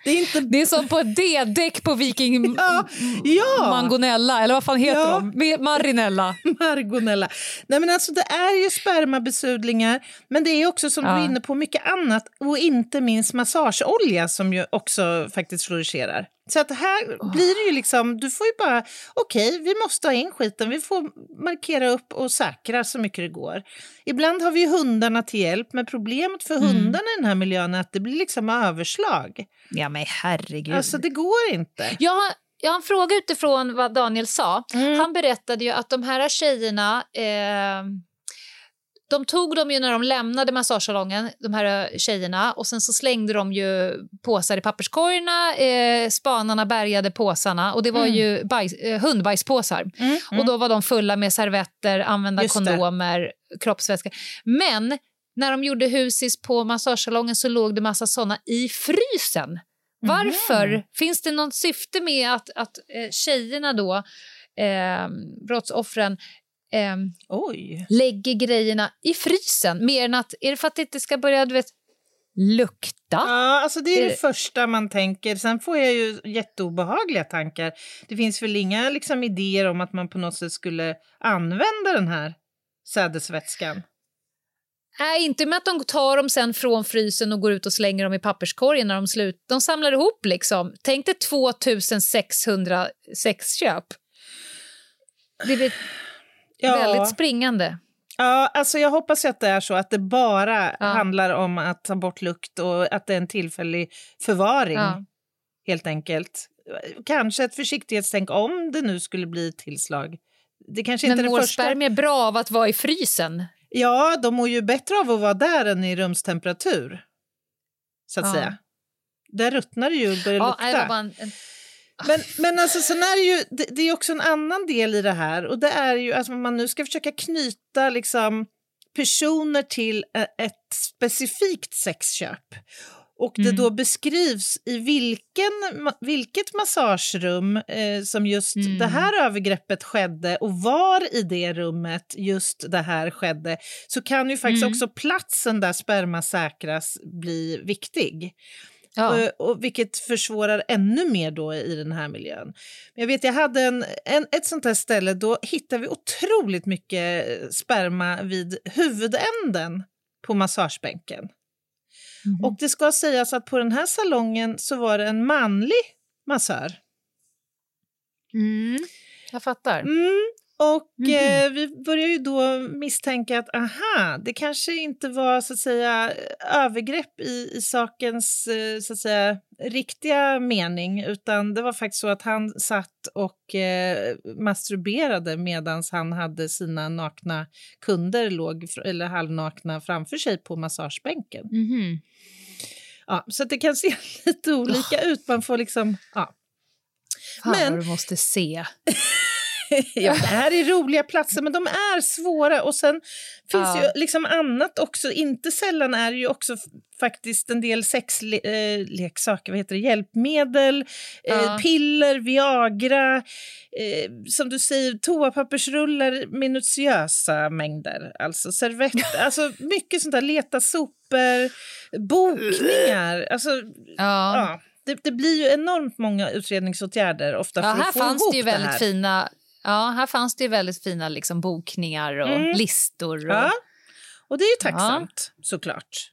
B: Det är, inte... det är som på D-däck på Viking
A: ja, ja.
B: Mangonella, eller vad fan heter ja. de? Marinella. [laughs]
A: Margonella. Nej, men alltså, det är ju spermabesudlingar, men det är också som ja. du är inne på mycket annat och inte minst massageolja som ju också faktiskt flouriscerar. Så att här blir det ju liksom, du får ju bara, okej, okay, vi måste ha in skiten, vi får markera upp och säkra så mycket det går. Ibland har vi hundarna till hjälp, men problemet för mm. hundarna i den här miljön är att det blir liksom överslag.
B: Ja men herregud.
A: Alltså det går inte.
B: Jag har, jag har en fråga utifrån vad Daniel sa. Mm. Han berättade ju att de här tjejerna eh, de tog dem ju när de lämnade massagesalongen, de här eh, tjejerna, och sen så slängde de ju påsar i papperskorgarna. Eh, spanarna bärgade påsarna och det var mm. ju bajs, eh, hundbajspåsar. Mm, mm. Och då var de fulla med servetter, använda Just kondomer, det. kroppsvätska. Men när de gjorde husis på massagesalongen så låg det massa såna i frysen. Varför? Mm. Finns det något syfte med att, att eh, tjejerna då, eh, brottsoffren, eh, lägger grejerna i frysen? Mer än att, är det för att det inte ska börja du vet, lukta?
A: Ja, alltså det är det första man tänker. Sen får jag ju jätteobehagliga tankar. Det finns väl inga liksom, idéer om att man på något sätt skulle använda den här sädesvätskan?
B: Nej, inte med att de tar dem sen från frysen och går ut och slänger dem i papperskorgen när de slut. De samlar ihop liksom. Tänk dig 2600 sexköp. Det blir ja. väldigt springande.
A: Ja, alltså jag hoppas att det är så att det bara ja. handlar om att ta bort lukt och att det är en tillfällig förvaring. Ja. Helt enkelt. Kanske ett försiktighetstänk om det nu skulle bli tillslag. Det kanske inte
B: Men
A: mår första...
B: spermier bra av att vara i frysen?
A: Ja, de mår ju bättre av att vara där än i rumstemperatur. Så att ja. säga. Där ruttnar det ju och börjar ja, lukta. En, en... Men, men alltså, sen är det, ju, det, det, är också en annan del i det här och det är ju att alltså, man nu ska försöka knyta liksom, personer till ett specifikt sexköp och det mm. då beskrivs i vilken, vilket massagerum eh, som just mm. det här övergreppet skedde och var i det rummet just det här skedde så kan ju faktiskt mm. också platsen där sperma säkras bli viktig. Ja. Och, och, vilket försvårar ännu mer då i den här miljön. Jag vet, jag hade en, en, ett sånt här ställe, då hittade vi otroligt mycket sperma vid huvudänden på massagebänken. Mm. Och det ska sägas att på den här salongen så var det en manlig massör.
B: Mm. Jag fattar.
A: Mm. Och mm eh, vi börjar ju då misstänka att aha, det kanske inte var så att säga övergrepp i, i sakens eh, så att säga riktiga mening, utan det var faktiskt så att han satt och eh, masturberade medan han hade sina nakna kunder låg eller halvnakna framför sig på massagebänken.
B: Mm.
A: Ja, så det kan se [laughs] lite olika oh. ut. Man får liksom... Ja.
B: Fan Men, vad du måste se. [laughs] [laughs]
A: ja, det här är roliga platser, men de är svåra. Och sen finns ja. ju liksom annat också. Inte sällan är det ju också faktiskt en del sexleksaker, eh, vad heter det, hjälpmedel, eh, ja. eh, piller, Viagra, eh, som du säger, toapappersrullar, minutiösa mängder. Alltså servetter, [laughs] alltså mycket sånt där, leta sopor, bokningar. Alltså, ja. ja. Det, det, blir ju enormt många utredningsåtgärder ofta
B: ja,
A: för att
B: här
A: få
B: fanns
A: ihop
B: det ju väldigt
A: här.
B: fina Ja, här fanns det ju väldigt fina liksom, bokningar och mm. listor. Och...
A: Ja. Och det är ju tacksamt, ja. såklart.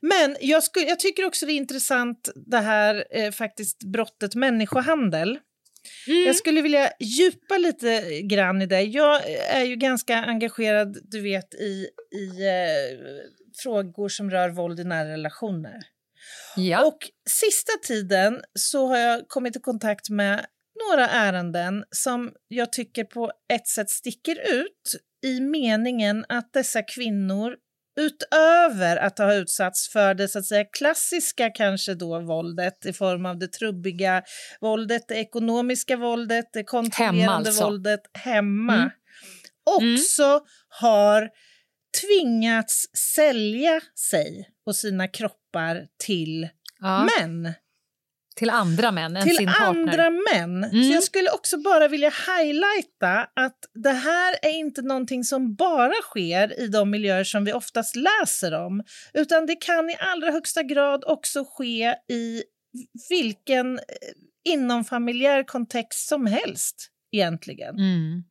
A: Men jag, skulle, jag tycker också det är intressant det här eh, faktiskt brottet människohandel. Mm. Jag skulle vilja djupa lite grann i det. Jag är ju ganska engagerad, du vet, i, i eh, frågor som rör våld i nära relationer.
B: Ja.
A: Och sista tiden så har jag kommit i kontakt med några ärenden som jag tycker på ett sätt sticker ut i meningen att dessa kvinnor utöver att ha utsatts för det så att säga, klassiska kanske då våldet i form av det trubbiga våldet, det ekonomiska våldet, det kontrollerande hemma alltså. våldet hemma, mm. också mm. har tvingats sälja sig och sina kroppar till ja. män
B: till andra män än
A: till
B: sin partner.
A: andra män. Mm. Så jag skulle också bara vilja highlighta att det här är inte någonting som bara sker i de miljöer som vi oftast läser om, utan det kan i allra högsta grad också ske i vilken eh, inomfamiljär kontext som helst egentligen.
B: Mm.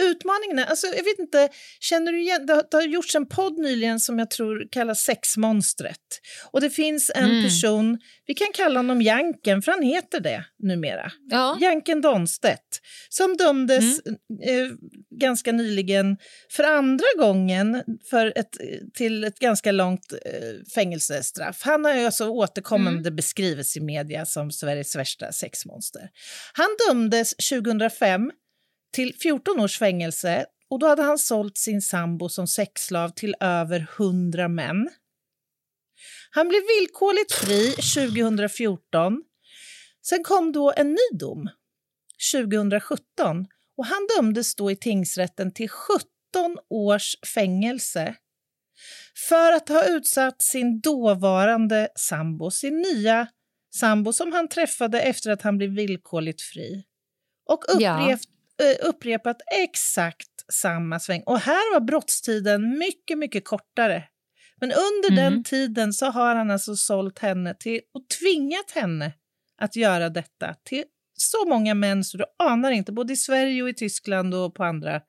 A: Utmaningen är, alltså, jag vet inte, känner du igen, det har, det har gjorts en podd nyligen som jag tror kallas Sexmonstret. Och det finns en mm. person, vi kan kalla honom Janken, för han heter det numera.
B: Ja.
A: Janken Donstedt, som dömdes mm. eh, ganska nyligen för andra gången för ett, till ett ganska långt eh, fängelsestraff. Han har ju alltså återkommande mm. beskrivits i media som Sveriges värsta sexmonster. Han dömdes 2005 till 14 års fängelse och då hade han sålt sin sambo som sexslav till över 100 män. Han blev villkorligt fri 2014. Sen kom då en ny dom 2017 och han dömdes då i tingsrätten till 17 års fängelse för att ha utsatt sin dåvarande sambo, sin nya sambo som han träffade efter att han blev villkorligt fri och upplevt Eh, upprepat exakt samma sväng. Och här var brottstiden mycket, mycket kortare. Men under mm. den tiden så har han alltså sålt henne till och tvingat henne att göra detta till så många män så du anar inte, både i Sverige och i Tyskland och på andra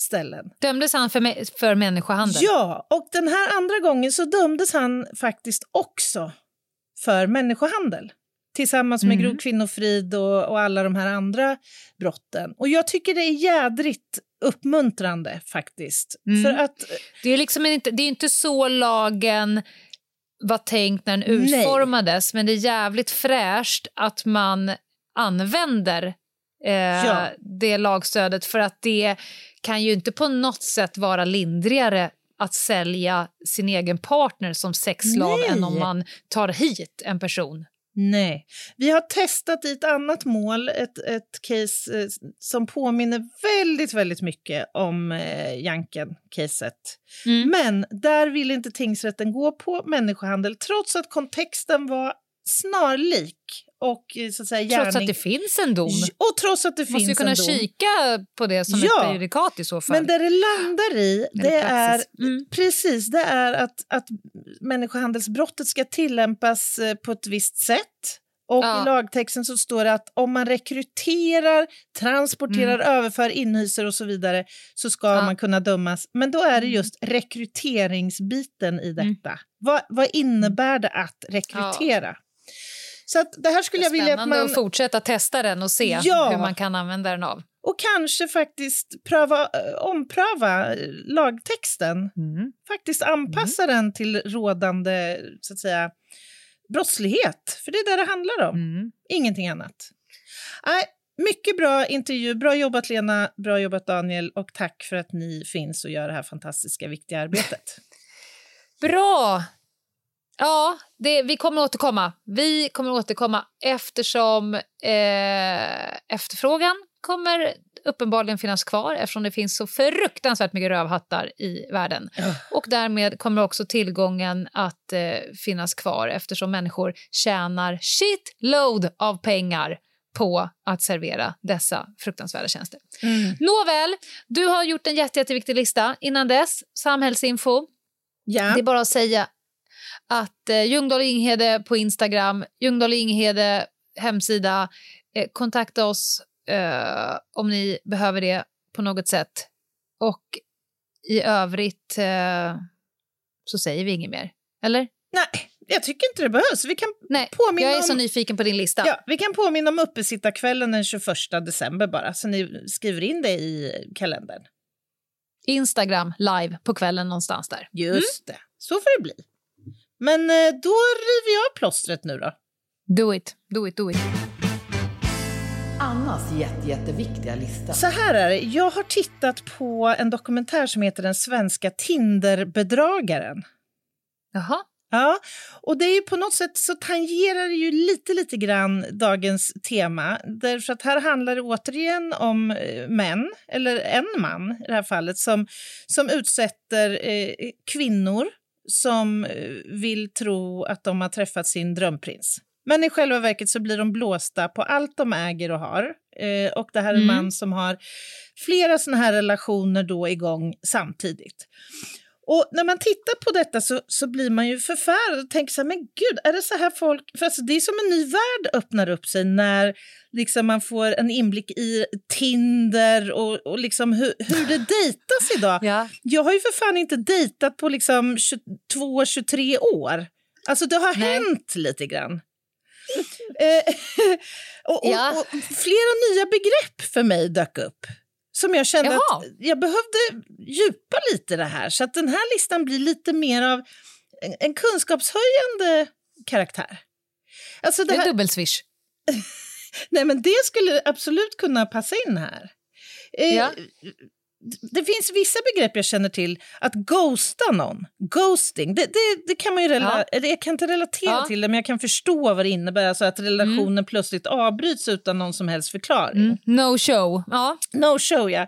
A: ställen.
B: Dömdes han för, för människohandel?
A: Ja, och den här andra gången så dömdes han faktiskt också för människohandel tillsammans med mm. grov kvinnofrid och, och, alla de här andra brotten. Och jag tycker det är jädrigt uppmuntrande faktiskt. Mm. För att,
B: det, är liksom inte, det är inte så lagen var tänkt när den utformades, nej. men det är jävligt fräscht att man använder eh, ja. det lagstödet för att det kan ju inte på något sätt vara lindrigare att sälja sin egen partner som sexslav än om man tar hit en person
A: Nej. Vi har testat i ett annat mål, ett, ett case eh, som påminner väldigt, väldigt mycket om eh, Janken-caset. Mm. Men där ville inte tingsrätten gå på människohandel trots att kontexten var snarlik. Och, eh, så att säga, gärning...
B: Trots att det finns en dom?
A: Och trots att det
B: Måste
A: finns
B: kunna
A: en dom.
B: kika på det som ja, ett prejudikat i så fall.
A: Men där det landar i, det är, mm. precis, det är att, att människohandelsbrottet ska tillämpas eh, på ett visst sätt. Och ja. i lagtexten så står det att om man rekryterar, transporterar, mm. överför, inhyser och så vidare så ska ja. man kunna dömas. Men då är det mm. just rekryteringsbiten i mm. detta. Mm. Vad, vad innebär det att rekrytera? Ja. Så att det här skulle jag vilja att man...
B: att fortsätta testa den och se ja. hur man kan använda den av.
A: Och kanske faktiskt pröva, eh, ompröva lagtexten. Mm. Faktiskt anpassa mm. den till rådande så att säga, brottslighet. För det är det det handlar om, mm. ingenting annat. Nej, mycket bra intervju. Bra jobbat Lena, bra jobbat Daniel och tack för att ni finns och gör det här fantastiska, viktiga arbetet. [laughs]
B: Bra! Ja, det, vi kommer återkomma. Vi kommer återkomma eftersom eh, efterfrågan kommer uppenbarligen finnas kvar eftersom det finns så fruktansvärt mycket rövhattar i världen. Och därmed kommer också tillgången att eh, finnas kvar eftersom människor tjänar shitload av pengar på att servera dessa fruktansvärda tjänster. Mm. Nåväl, du har gjort en jätte, jätteviktig lista. Innan dess, samhällsinfo. Ja. Det är bara att säga att eh, Ljungdahl Inghede på Instagram, Ljungdahl Inghede hemsida. Eh, kontakta oss eh, om ni behöver det på något sätt. Och i övrigt eh, så säger vi inget mer. Eller?
A: Nej, jag tycker inte det behövs. Vi kan
B: Nej, påminna jag är så nyfiken på din lista.
A: Ja, vi kan påminna om uppesittarkvällen den 21 december bara, så ni skriver in det i kalendern.
B: Instagram live på kvällen någonstans där.
A: Just mm. det, så får det bli. Men eh, då river jag plåstret nu då.
B: Do it, do it, do it.
F: Annas jätte, jätteviktiga lista.
A: Så här är det, jag har tittat på en dokumentär som heter Den svenska Tinderbedragaren.
B: Jaha.
A: Ja, och det är ju på något sätt så tangerar det ju lite, lite grann dagens tema. Därför att här handlar det återigen om eh, män, eller en man i det här fallet, som, som utsätter eh, kvinnor som eh, vill tro att de har träffat sin drömprins. Men i själva verket så blir de blåsta på allt de äger och har. Eh, och det här är en mm. man som har flera såna här relationer då igång samtidigt. Och när man tittar på detta så, så blir man ju förfärad och tänker så här, men gud, är det så här folk... För alltså, det är som en ny värld öppnar upp sig när liksom, man får en inblick i Tinder och, och liksom hur, hur det [laughs] dejtas idag. Ja. Jag har ju för fan inte dejtat på liksom 22-23 år. Alltså det har Nej. hänt lite grann. [laughs] eh, [laughs] och, och, ja. och flera nya begrepp för mig dök upp som jag kände Jaha. att jag behövde djupa lite i det här. Så att den här listan blir lite mer av en, en kunskapshöjande karaktär.
B: Alltså det här... En dubbelswish. [laughs]
A: Nej, men det skulle absolut kunna passa in här. Eh, ja det finns vissa begrepp jag känner till. Att ghosta någon, ghosting, det, det, det kan man ju rela- ja. jag kan inte relatera ja. till det, men jag kan förstå vad det innebär. Alltså att relationen mm. plötsligt avbryts utan någon som helst förklaring. Mm.
B: No show. Ja.
A: No show, ja.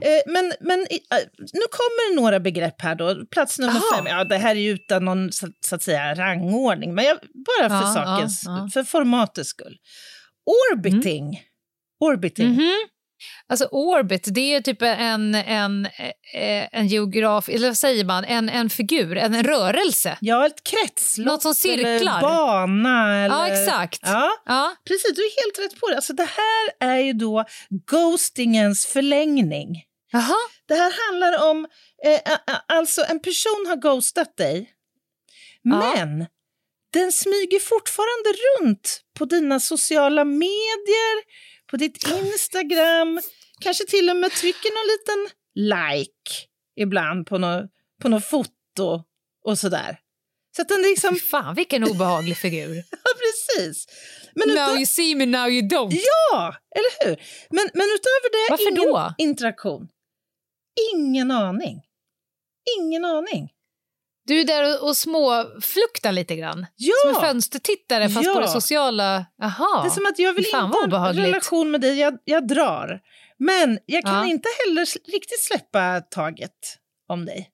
A: Eh, men men eh, nu kommer några begrepp här då. Plats nummer Aha. fem, ja det här är utan någon så, så att säga rangordning, men jag, bara för sakens, för formatets skull. Orbiting. Mm. Orbiting.
B: Mm -hmm. Alltså orbit, det är typ en, en, eh, en geograf, eller vad säger man, en, en figur, en, en rörelse.
A: Ja, ett kretslopp
B: Något som cirklar.
A: eller bana. Eller...
B: Ja, exakt.
A: Ja, ja, Precis, du är helt rätt på det. Alltså, det här är ju då ghostingens förlängning.
B: Aha.
A: Det här handlar om, eh, alltså en person har ghostat dig, ja. men den smyger fortfarande runt på dina sociala medier, på ditt Instagram, kanske till och med trycker någon liten like ibland på något, på något foto och sådär. Så att den liksom...
B: Fan, vilken obehaglig figur. [laughs]
A: ja, precis.
B: Men now utöver... you see me, now you don't.
A: Ja, eller hur? Men, men utöver det,
B: Varför
A: ingen
B: då?
A: interaktion. Ingen aning. Ingen aning.
B: Du är där och småfluktar lite grann.
A: Ja.
B: Som en fönstertittare fast ja. på det sociala. Aha.
A: Det är som att jag vill
B: Fan,
A: inte ha en relation med dig, jag, jag drar. Men jag kan ja. inte heller riktigt släppa taget om dig.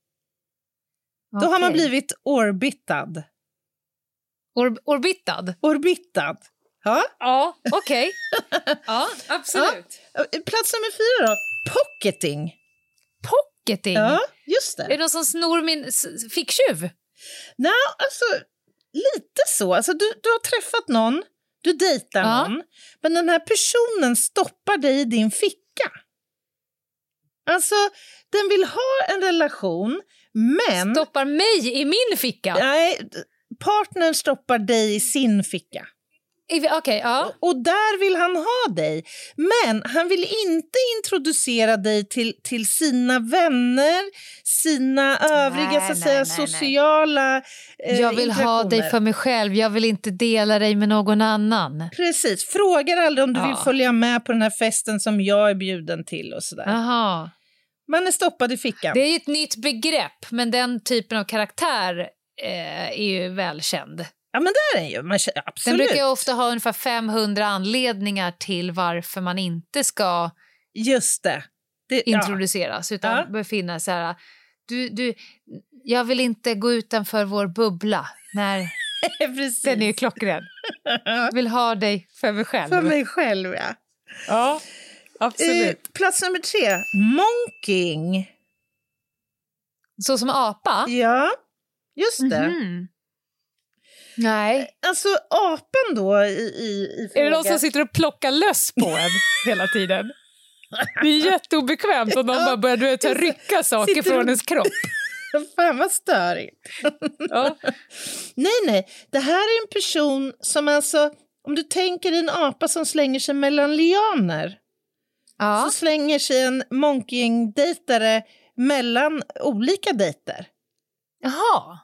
A: Då har man blivit orbitad.
B: Or orbitad?
A: Orbitad. Ja,
B: ja okej. Okay. ja, absolut.
A: Ja. Plats nummer fyra då, pocketing.
B: Pocketing?
A: Ja, just det.
B: Är det någon som snor min ficktjuv?
A: Nej, alltså lite så. Alltså, du, du har träffat någon, du dejtar ja. någon, men den här personen stoppar dig i din ficka. Alltså, den vill ha en relation, men...
B: Stoppar mig i min ficka?
A: Nej, partnern stoppar dig i sin ficka.
B: Okay, ja.
A: Och där vill han ha dig. Men han vill inte introducera dig till, till sina vänner, sina övriga
B: Nej,
A: så att
B: nej,
A: säga,
B: nej,
A: sociala eh,
B: Jag vill ha dig för mig själv, jag vill inte dela dig med någon annan.
A: Precis. Frågar aldrig om du
B: Ja.
A: vill följa med på den här festen som jag är bjuden till och sådär.
B: Aha.
A: Man är stoppad i fickan.
B: Det är ett nytt begrepp, men den typen av karaktär eh, är ju välkänd.
A: Ja, men där är ju. Man, känner-
B: Den
A: absolut.
B: brukar ofta ha ungefär 500 anledningar till varför man inte ska
A: Just det. det ja.
B: introduceras, utan
A: Ja.
B: befinna sig här. Du, du, jag vill inte gå utanför vår bubbla. När, [laughs] den är ju klockren. [laughs] Vill ha dig för mig själv.
A: För mig själv, ja.
B: Ja,
A: Eh, plats nummer tre. Monking.
B: Så som apa?
A: Ja, just det.
B: Mhm. Nej.
A: Alltså apan då i, i, i fråga.
B: Är det någon som sitter och plockar löss på en [laughs] hela tiden? Det är jätteobekvämt om någon bara börjar du vet, rycka saker
A: Sitter
B: från ens kropp. [laughs]
A: Fan vad störigt. [laughs]
B: Ja.
A: Nej, nej. Det här är en person som alltså... Om du tänker en apa som slänger sig mellan lianer
B: Ja.
A: så slänger sig en monkeying-dejtare mellan olika dejter.
B: Jaha.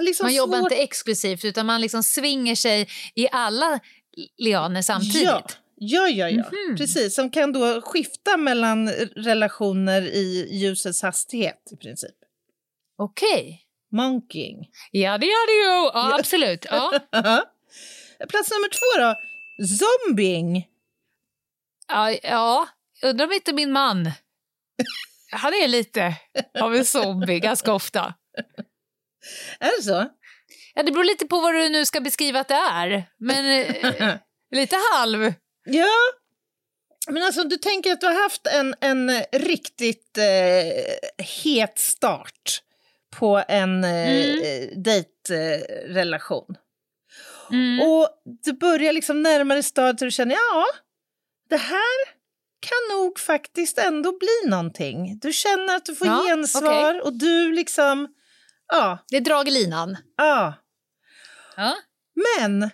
A: Liksom
B: Man jobbar
A: svårt-
B: inte exklusivt utan man liksom svingar sig i alla lianer samtidigt.
A: Ja, ja, ja. ja.
B: Mhm.
A: precis. Som kan då skifta mellan relationer i ljusets hastighet i princip.
B: Okej.
A: Monkeying.
B: Ja, det gör det ju. Ja, absolut. Ja. [laughs]
A: Plats nummer två då. Zombing.
B: Ja, ja, undrar om inte min man... [laughs] Han är lite av en zombie ganska ofta. [laughs]
A: Är det så?
B: Ja, det beror lite på vad du nu ska beskriva att det är. Men eh, [laughs] lite halv.
A: Ja. Men alltså, du tänker att du har haft en, en riktigt eh, het start på en eh,
B: Mm.
A: dejtrelation.
B: Mm.
A: Och du börjar liksom närma dig stadiet och du känner ja, det här kan nog faktiskt ändå bli någonting. Du känner att du får
B: Ja,
A: gensvar
B: okej.
A: och du liksom, ja,
B: Det är drag i linan.
A: ja.
B: Ja.
A: Men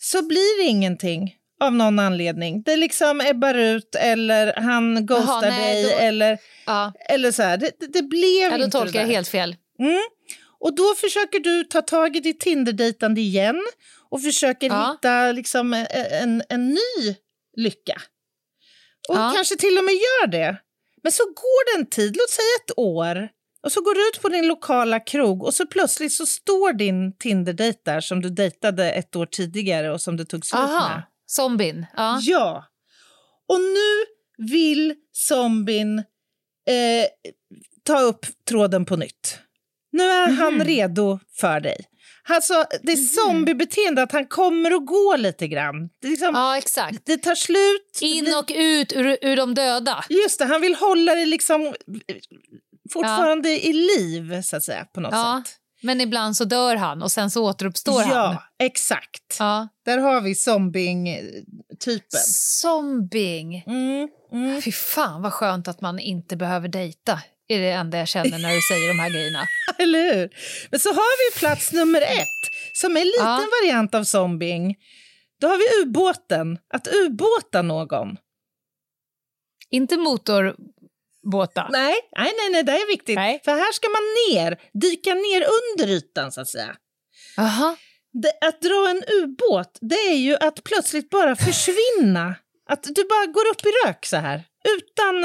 A: så blir det ingenting av någon anledning. Det liksom ebbar ut eller han ghostar
B: nej,
A: dig
B: då-
A: eller,
B: Ja,
A: eller så här. Det, det, blev
B: ja då
A: inte
B: tolkar jag helt fel.
A: Mm. Och då försöker du ta tag i ditt Tinder-dejtande igen och försöker
B: Ja.
A: hitta liksom en, en, en ny lycka. Och
B: Ja.
A: kanske till och med gör det. Men så går det en tid, låt säga ett år, och så går du ut på din lokala krog och så plötsligt så står din Tinder-dejt där som du dejtade ett år tidigare och som du tog slut med.
B: Zombien. Ja.
A: Ja. Och nu vill zombien eh, ta upp tråden på nytt. Nu är han
B: Mhm.
A: redo för dig. Alltså, det är zombiebeteende, att han kommer och går lite grann. Det, liksom,
B: ja, exakt.
A: det tar slut.
B: In och ut ur, ur de döda.
A: Just det, han vill hålla dig liksom fortfarande i liv, så att säga, på något
B: Ja,
A: sätt.
B: men ibland så dör han och sen så återuppstår han.
A: Ja, exakt.
B: Ja.
A: Där har vi zombing-typen.
B: Zombing.
A: Mm, mm.
B: Fy fan vad skönt att man inte behöver dejta. är det enda jag känner när du säger de här grejerna. [laughs]
A: Eller hur? Men så har vi plats nummer ett, som är en liten
B: Ja.
A: variant av zombing. Då har vi ubåten, att ubåta någon.
B: Inte motorbåtar.
A: Nej, nej, nej, nej det är viktigt.
B: Nej.
A: För här ska man ner, dyka ner under ytan så att säga.
B: Aha.
A: Det, att dra en ubåt, det är ju att plötsligt bara försvinna. Att du bara går upp i rök så här. Utan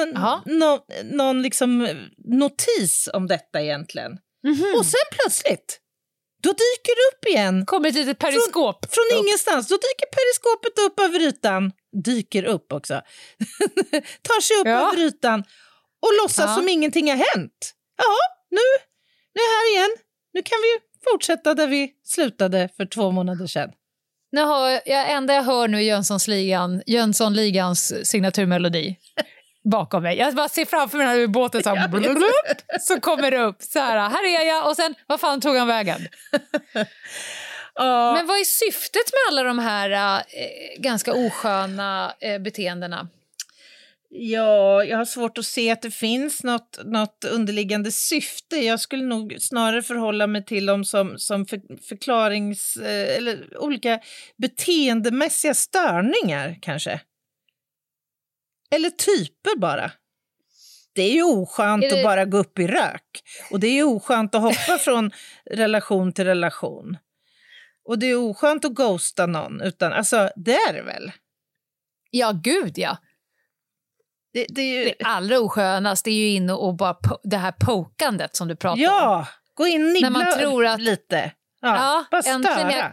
A: nå- någon liksom notis om detta egentligen.
B: Mhm.
A: Och sen plötsligt, då dyker det upp igen.
B: Kommer ett litet periskop.
A: Från ingenstans. Då dyker periskopet upp över ytan. Dyker upp också. [laughs] Tar sig upp
B: Ja.
A: över ytan och låtsas
B: Ja.
A: som ingenting har hänt. Ja, nu, nu är här igen. Nu kan vi fortsätta där vi slutade för två månader sedan.
B: Nu har jag, enda jag hör nu är Jönssonligan, Jönssonligans signaturmelodi [laughs] bakom mig. Jag bara ser framför mig den här ubåten så, här, [laughs] blub, så kommer det upp. Så här, här är jag och sen, vad fan tog han vägen? [laughs] Men vad är syftet med alla de här eh, ganska osköna eh, beteendena?
A: Ja, jag har svårt att se att det finns något, något underliggande syfte. Jag skulle nog snarare förhålla mig till dem som, som för, förklarings... Eh, eller olika beteendemässiga störningar, kanske. Eller typer bara. Det är ju oskönt är det... att bara gå upp i rök. Och det är ju oskönt att hoppa [laughs] från relation till relation. Och det är oskönt att ghosta någon. Utan, alltså, det är det väl?
B: Ja, gud ja. Det, det, är ju... det allra oskönaste är ju inne och bara det här pokandet som du pratar
A: ja, om. Ja, gå in och nibbla man tror att, lite. Ja, ja bara störa. Jag,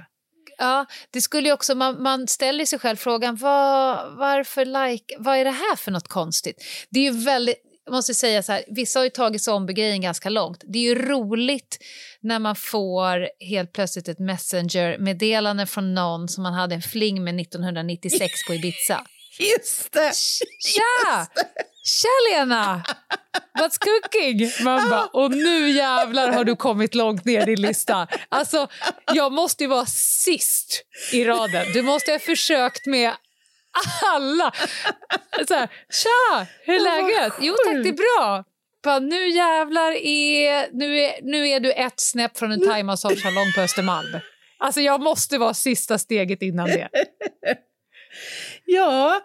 B: ja, det skulle också, man, man ställer sig själv frågan var, varför like, vad är det här för något konstigt? Det är ju väldigt, jag måste säga så här, vissa har ju tagit zombie-grejen ganska långt. Det är ju roligt när man får helt plötsligt ett messenger-meddelande från någon som man hade en fling med [laughs] 1996 på Ibiza.
A: Just det!
B: Tja! Tja, Lena! What's cooking? Man bara, och nu jävlar har du kommit långt ner i din lista. Alltså, jag måste ju vara sist i raden. Du måste ha försökt med alla. Så här, Tja, hur är läget? Jo tack, det är bra. Bara, nu jävlar är, nu är, nu är du ett snäpp från en thaimassagesalong på Östermalm. Alltså jag måste vara sista steget innan det.
A: Ja,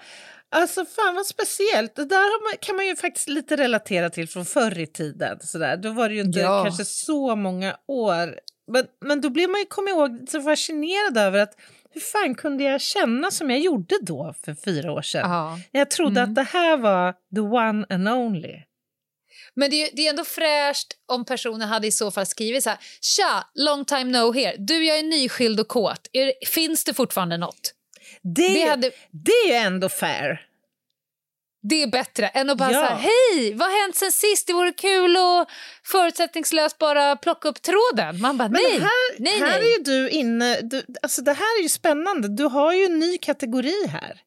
A: alltså fan vad speciellt. Det där kan man ju faktiskt lite relatera till från förr i tiden. Sådär. Då var det ju inte ja. kanske så många år. Men, men då blev man ju, kom ihåg, så fascinerad över att hur fan kunde jag känna som jag gjorde då för fyra år sedan? Aha. Jag trodde mm. att det här var the one and only.
B: Men det är, det är ändå fräscht om personen hade i så fall skrivit så här. Tja, long time no here. Du, jag är nyskild och kåt. Är, finns det fortfarande något?
A: Det, det, hade... det är ju ändå fair.
B: Det är bättre än att bara ja. säga hej, vad har hänt sen sist? Det vore kul att förutsättningslöst bara plocka upp tråden. Man bara
A: Men
B: nej,
A: här,
B: nej,
A: här nej. är ju du inne, du, alltså det här är ju spännande. Du har ju en ny kategori här.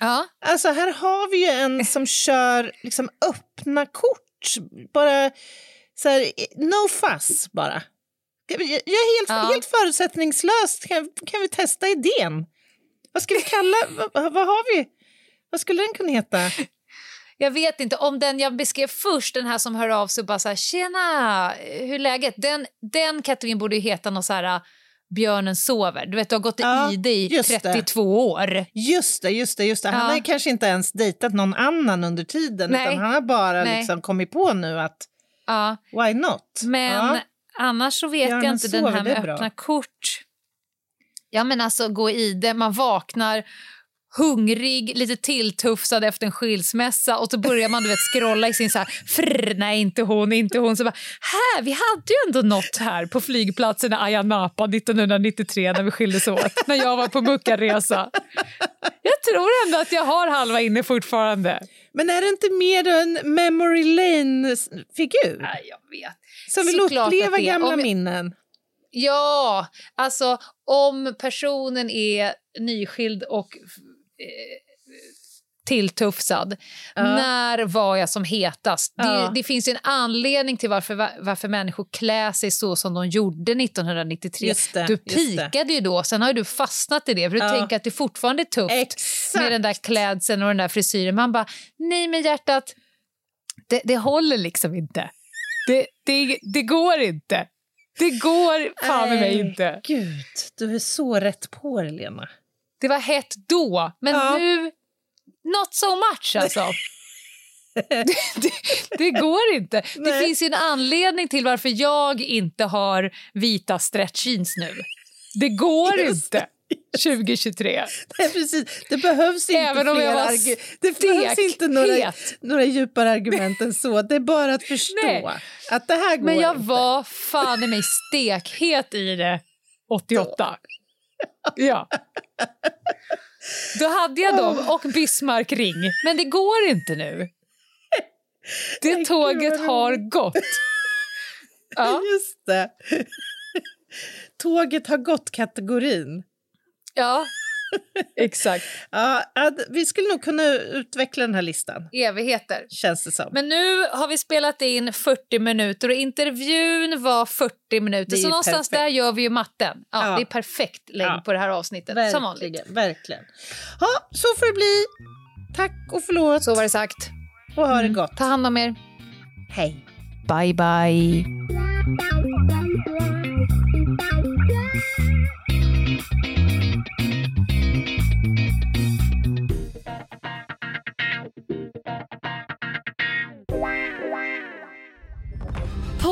B: Ja.
A: Alltså här har vi ju en [laughs] som kör liksom öppna kort. Bara så här, no fuss bara. Jag är helt, ja. helt förutsättningslöst kan, kan vi testa idén. Vad ska vi kalla, vad, vad har vi? Vad skulle den kunna heta?
B: Jag vet inte. Om den jag beskrev först, den här som hör av sig och bara så här, tjena, hur är läget? Den, den kategorin borde ju heta något så här, björnen sover. Du vet, du har gått ja, i det i 32 det. år.
A: Just det, just det. Just det. Han ja. har kanske inte ens dejtat någon annan under tiden, Nej. utan han har bara liksom kommit på nu att ja. why not?
B: Men annars så vet björnen jag inte, sover, den här med öppna bra. kort. Ja, men alltså gå i det, man vaknar hungrig, lite tilltufsad efter en skilsmässa och så börjar man du vet, scrolla i sin så här, frr, nej inte hon, inte hon. Så bara, här, vi hade ju ändå något här på flygplatsen i Ayia Napa 1993 när vi skildes åt, när jag var på muckarresa. Jag tror ändå att jag har halva inne fortfarande.
A: Men är det inte mer en memory lane-figur?
B: Nej, jag vet.
A: Som vill uppleva gamla Om... minnen?
B: Ja, alltså om personen är nyskild och eh, tilltufsad. Ja. När var jag som hetast? Ja. Det, det, finns en anledning till varför, varför människor klär sig så som de gjorde 1993. Det, du pikade ju då, sen har du fastnat i det. För du ja. tänker att det fortfarande är tufft Exakt. med den där klädseln och den där frisyren. Man bara, nej men hjärtat, det, det håller liksom inte. Det, det, det går inte. Det går fan med mig inte.
A: Gud, du är så rätt på det, Lena.
B: Det var hett då, men ja. nu... Not so much, alltså. [laughs] det, det, det, går inte. Nej. Det finns en anledning till varför jag inte har vita stretch jeans nu. Det går Just inte. [laughs] 2023.
A: Nej, precis. Det behövs inte Även om jag var Det behövs inte några, några djupare argument än så. Det är bara att [laughs] förstå Nej. att det här går
B: Men jag
A: inte.
B: var fan i mig stekhet i det 88. Ja. Då hade jag dem och Bismarck ring. Men det går inte nu. Det tåget har gått. [laughs]
A: Ja. Just det. Tåget har gått-kategorin.
B: Ja, [laughs] exakt.
A: ja, vi skulle nog kunna utveckla den här listan.
B: Evigheter.
A: Känns det som.
B: Men nu har vi spelat in 40 minuter och intervjun var 40 minuter. Så någonstans perfekt. där gör vi ju matten. Ja, ja. Det är perfekt längd ja. på det här avsnittet.
A: Verkligen,
B: som vanligt.
A: Verkligen. Ja, så får det bli. Tack och förlåt.
B: Så var det sagt.
A: Och ha det gott.
B: Ta hand om er.
A: Hej.
B: Bye, bye.